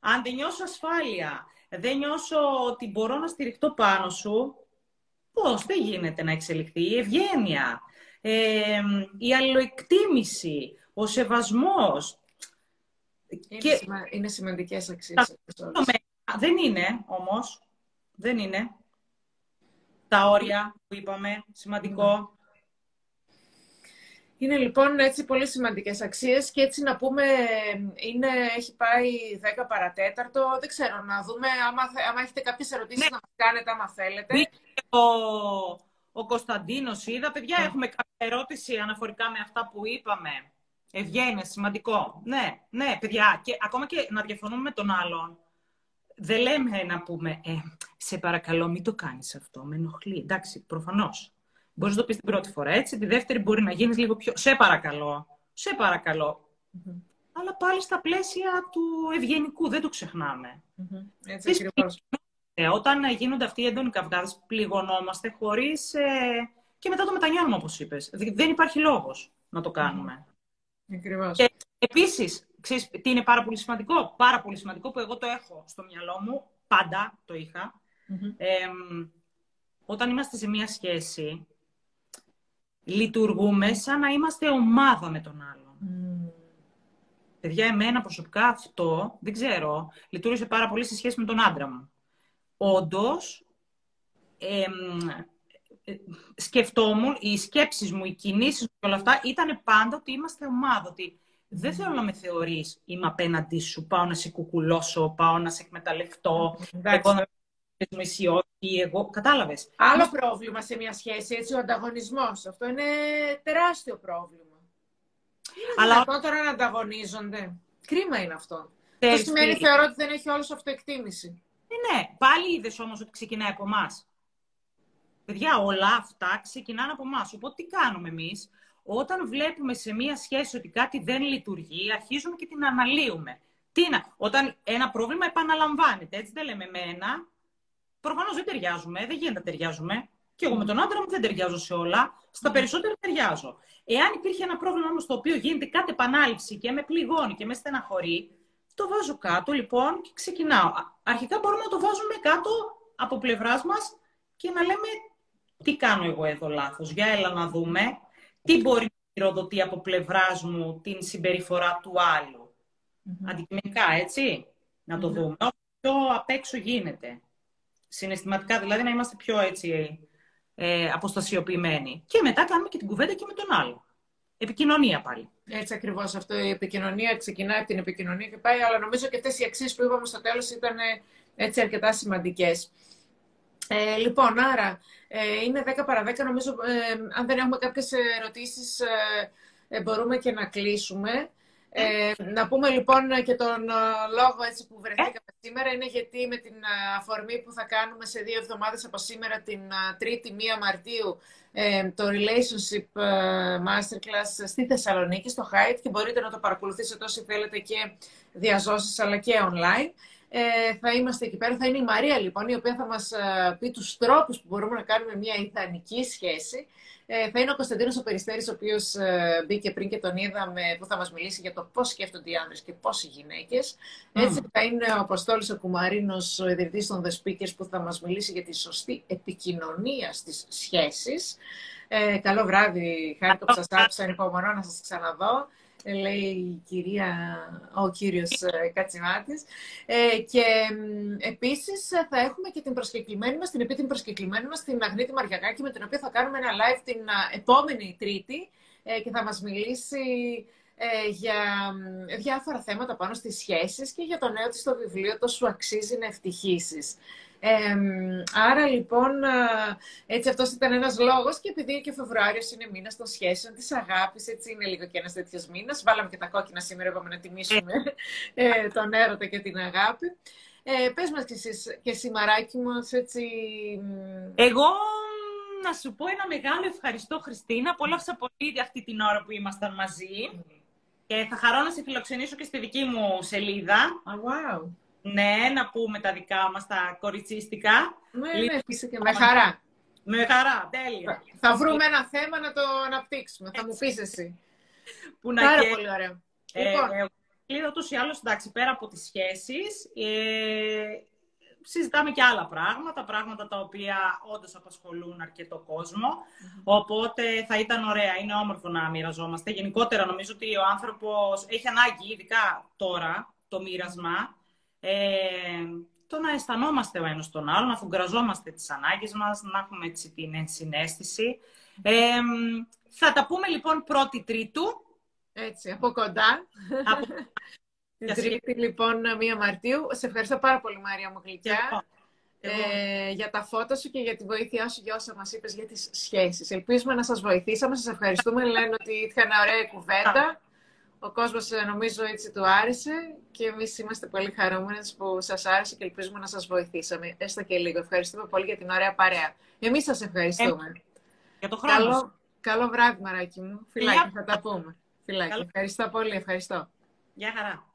Αν δεν νιώσω ασφάλεια, δεν νιώσω ότι μπορώ να στηριχτώ πάνω σου, πώς, δεν γίνεται να εξελιχθεί. Η ευγένεια, ε, η αλληλοεκτίμηση, ο σεβασμός. Είναι, και... σημα... είναι σημαντικές αξίες. Δεν είναι, όμως. Δεν είναι. Τα όρια που είπαμε, σημαντικό. Ναι. Είναι λοιπόν έτσι πολύ σημαντικές αξίες και έτσι να πούμε είναι, έχει πάει 10 παρατέταρτο. Δεν ξέρω, να δούμε άμα, άμα έχετε κάποιες ερωτήσεις ναι. να μας κάνετε άμα θέλετε. Ο, ο Κωνσταντίνος είδα. Παιδιά, ναι. έχουμε κάποια ερώτηση αναφορικά με αυτά που είπαμε. Ευγένεια, σημαντικό. Ναι, ναι, παιδιά. Και ακόμα και να διαφωνούμε με τον άλλον. Δεν λέμε να πούμε, ε, σε παρακαλώ μην το κάνεις αυτό, με ενοχλεί. Εντάξει, προφανώς. Μπορείς να το πεις την πρώτη φορά έτσι. Τη δεύτερη μπορεί να γίνεις λίγο πιο. Σε παρακαλώ. Σε παρακαλω Αλλά πάλι στα πλαίσια του ευγενικού, δεν το ξεχνάμε. Mm-hmm. Έτσι ακριβώς. Ε, όταν γίνονται αυτοί οι έντονοι καυγάδες, πληγωνόμαστε χωρίς. Ε, και μετά το μετανιώνουμε, όπως είπες. Δεν υπάρχει λόγος να το κάνουμε. Ακριβώς. Και επίσης, ξέρεις τι είναι πάρα πολύ σημαντικό; Πάρα πολύ σημαντικό που εγώ το έχω στο μυαλό μου. Πάντα το είχα. όταν είμαστε σε μία σχέση, λειτουργούμε σαν να είμαστε ομάδα με τον άλλον. Mm. Παιδιά, εμένα προσωπικά αυτό, δεν ξέρω, λειτουργήσε πάρα πολύ σε σχέση με τον άντρα μου. Όντως, ε, σκεφτόμουν, οι σκέψεις μου, οι κινήσεις μου και όλα αυτά ήταν πάντα ότι είμαστε ομάδα. Ότι δεν θέλω να με θεωρείς, είμαι απέναντί σου, πάω να σε κουκουλώσω, πάω να σε εκμεταλλευτώ, εγώ να ή εγώ. Κατάλαβες. Άλλο πρόβλημα σε μια σχέση, έτσι, ο ανταγωνισμός. Αυτό είναι τεράστιο πρόβλημα. Αλλά είναι τώρα να ανταγωνίζονται. Κρίμα είναι αυτό. Αυτό σημαίνει, θεωρώ, ότι δεν έχει όλος αυτοεκτίμηση. Ε, ναι, πάλι είδες όμως ότι ξεκινάει από εμάς. Παιδιά, όλα αυτά ξεκινάνε από εμάς. Οπότε τι κάνουμε εμείς, όταν βλέπουμε σε μία σχέση ότι κάτι δεν λειτουργεί, αρχίζουμε και την αναλύουμε. Τι είναι, όταν ένα πρόβλημα επαναλαμβάνεται, έτσι δεν λέμε εμένα, Προφανώς δεν ταιριάζουμε, δεν γίνεται να ταιριάζουμε. Και εγώ με τον άντρα μου δεν ταιριάζω σε όλα. Στα ναι. περισσότερα ταιριάζω. Εάν υπήρχε ένα πρόβλημα όμως το οποίο γίνεται κάτι επανάληψη και με πληγώνει και με στεναχωρεί, το βάζω κάτω λοιπόν και ξεκινάω. Αρχικά μπορούμε να το βάζουμε κάτω από πλευράς μας και να λέμε τι κάνω εγώ εδώ λάθος; Για έλα να δούμε τι μπορεί να πυροδοτεί από πλευράς μου την συμπεριφορά του άλλου; Mm-hmm. Αντικειμενικά, έτσι, να το mm-hmm. δούμε. Όσο απ' έξω γίνεται συναισθηματικά, δηλαδή να είμαστε πιο έτσι ε, αποστασιοποιημένοι. Και μετά κάνουμε και την κουβέντα και με τον άλλο. Επικοινωνία πάλι. Έτσι ακριβώς αυτό. Η επικοινωνία ξεκινάει από την επικοινωνία και πάει, αλλά νομίζω και αυτές οι αξίες που είπαμε στο τέλος ήταν ε, έτσι αρκετά σημαντικές. Ε, λοιπόν, άρα ε, είναι 10 παρα 10. Νομίζω, ε, αν δεν έχουμε κάποιες ερωτήσεις, ε, μπορούμε και να κλείσουμε. Ε, να πούμε λοιπόν και τον ε, λόγο έτσι που βρεθήκαμε σήμερα είναι γιατί με την ε, αφορμή που θα κάνουμε σε δύο εβδομάδες από σήμερα την 3η 1 Μαρτίου το Relationship Masterclass στη Θεσσαλονίκη, στο Hyatt και μπορείτε να το παρακολουθήσετε όσοι θέλετε και διαζώσεις αλλά και online. Ε, θα είμαστε εκεί πέρα. Θα είναι η Μαρία λοιπόν, η οποία θα μας πει τους τρόπους που μπορούμε να κάνουμε μια ιδανική σχέση ε, θα είναι ο Κωνσταντίνος ο Περιστέρης, ο οποίος ε, μπήκε πριν και τον είδαμε, που θα μας μιλήσει για το πώς σκέφτονται οι άνδρες και πώς οι γυναίκες. Έτσι θα είναι ο Αποστόλης ο Κουμαρίνος, ο ιδρυτής των The Speakers, που θα μας μιλήσει για τη σωστή επικοινωνία στις σχέσεις. Ε, καλό βράδυ, χάρηκα που σας άκουσα, ανυπομονώ να σας ξαναδώ λέει η κυρία, ο κύριος ε, Κατσιμάτης. Ε, και επίσης θα έχουμε και την προσκεκλημένη μας, την επίτιμη προσκεκλημένη μας, την Αγνίτη Μαριαγάκη, με την οποία θα κάνουμε ένα live την επόμενη Τρίτη ε, και θα μας μιλήσει για διάφορα θέματα πάνω στις σχέσεις και για το νέο της στο βιβλίο «Το σου αξίζει να ευτυχήσεις» άρα λοιπόν, έτσι αυτός ήταν ένας λόγος και επειδή και ο Φεβρουάριος είναι μήνας των σχέσεων, της αγάπης, έτσι είναι λίγο και ένας τέτοιος μήνας. Βάλαμε και τα κόκκινα σήμερα, είπαμε να τιμήσουμε ε, τον έρωτα και την αγάπη. Ε, πες μας και εσύ, και εσύ Μαράκι μας, έτσι... Εγώ να σου πω ένα μεγάλο ευχαριστώ, Χριστίνα. Απόλαυσα πολύ αυτή την ώρα που ήμασταν μαζί. Και θα χαρώ να σε φιλοξενήσω και στη δική μου σελίδα. Oh, wow. Ναι, να πούμε τα δικά μας, τα κοριτσίστικα. Ναι, ναι, φυσικά, με χαρά. Με χαρά, τέλεια. Θα βρούμε ένα θέμα να το αναπτύξουμε. Θα μου πεις εσύ. Που να Πάρα πολύ ωραία. Ε, λοιπόν. ε, ούτως ή άλλως, εντάξει, πέρα από τις σχέσεις, ε, συζητάμε και άλλα πράγματα, πράγματα τα οποία όντως απασχολούν αρκετό κόσμο. Οπότε θα ήταν ωραία, είναι όμορφο να μοιραζόμαστε. Γενικότερα νομίζω ότι ο άνθρωπος έχει ανάγκη, ειδικά τώρα, το μοίρασμα, ε, το να αισθανόμαστε ο ένας τον άλλο, να φουγκραζόμαστε τις ανάγκες μας, να έχουμε έτσι την ενσυναίσθηση. Ε, θα τα πούμε λοιπόν πρώτη τρίτου. Έτσι, από κοντά. Από... Την Τρίτη, λοιπόν, 1 Μαρτίου. Σε ευχαριστώ πάρα πολύ, Μαρία μου γλυκιά, ε, για τα φώτα σου και για τη βοήθειά σου για όσα μας είπες για τις σχέσεις. Ελπίζουμε να σας βοηθήσαμε. Σας ευχαριστούμε. Λένε ότι ήταν ωραία κουβέντα. Ο κόσμος ε, νομίζω έτσι του άρεσε και εμείς είμαστε πολύ χαρούμενοι που σας άρεσε και ελπίζουμε να σας βοηθήσαμε. Έστω και λίγο. Ευχαριστούμε πολύ για την ωραία παρέα. Εμείς σας ευχαριστούμε. Ε, για το χρόνο καλό, καλό βράδυ, Μαράκι μου. Φιλάκι, θα τα πούμε. Φιλάκι. Ευχαριστώ πολύ. Ευχαριστώ. Γεια χαρά.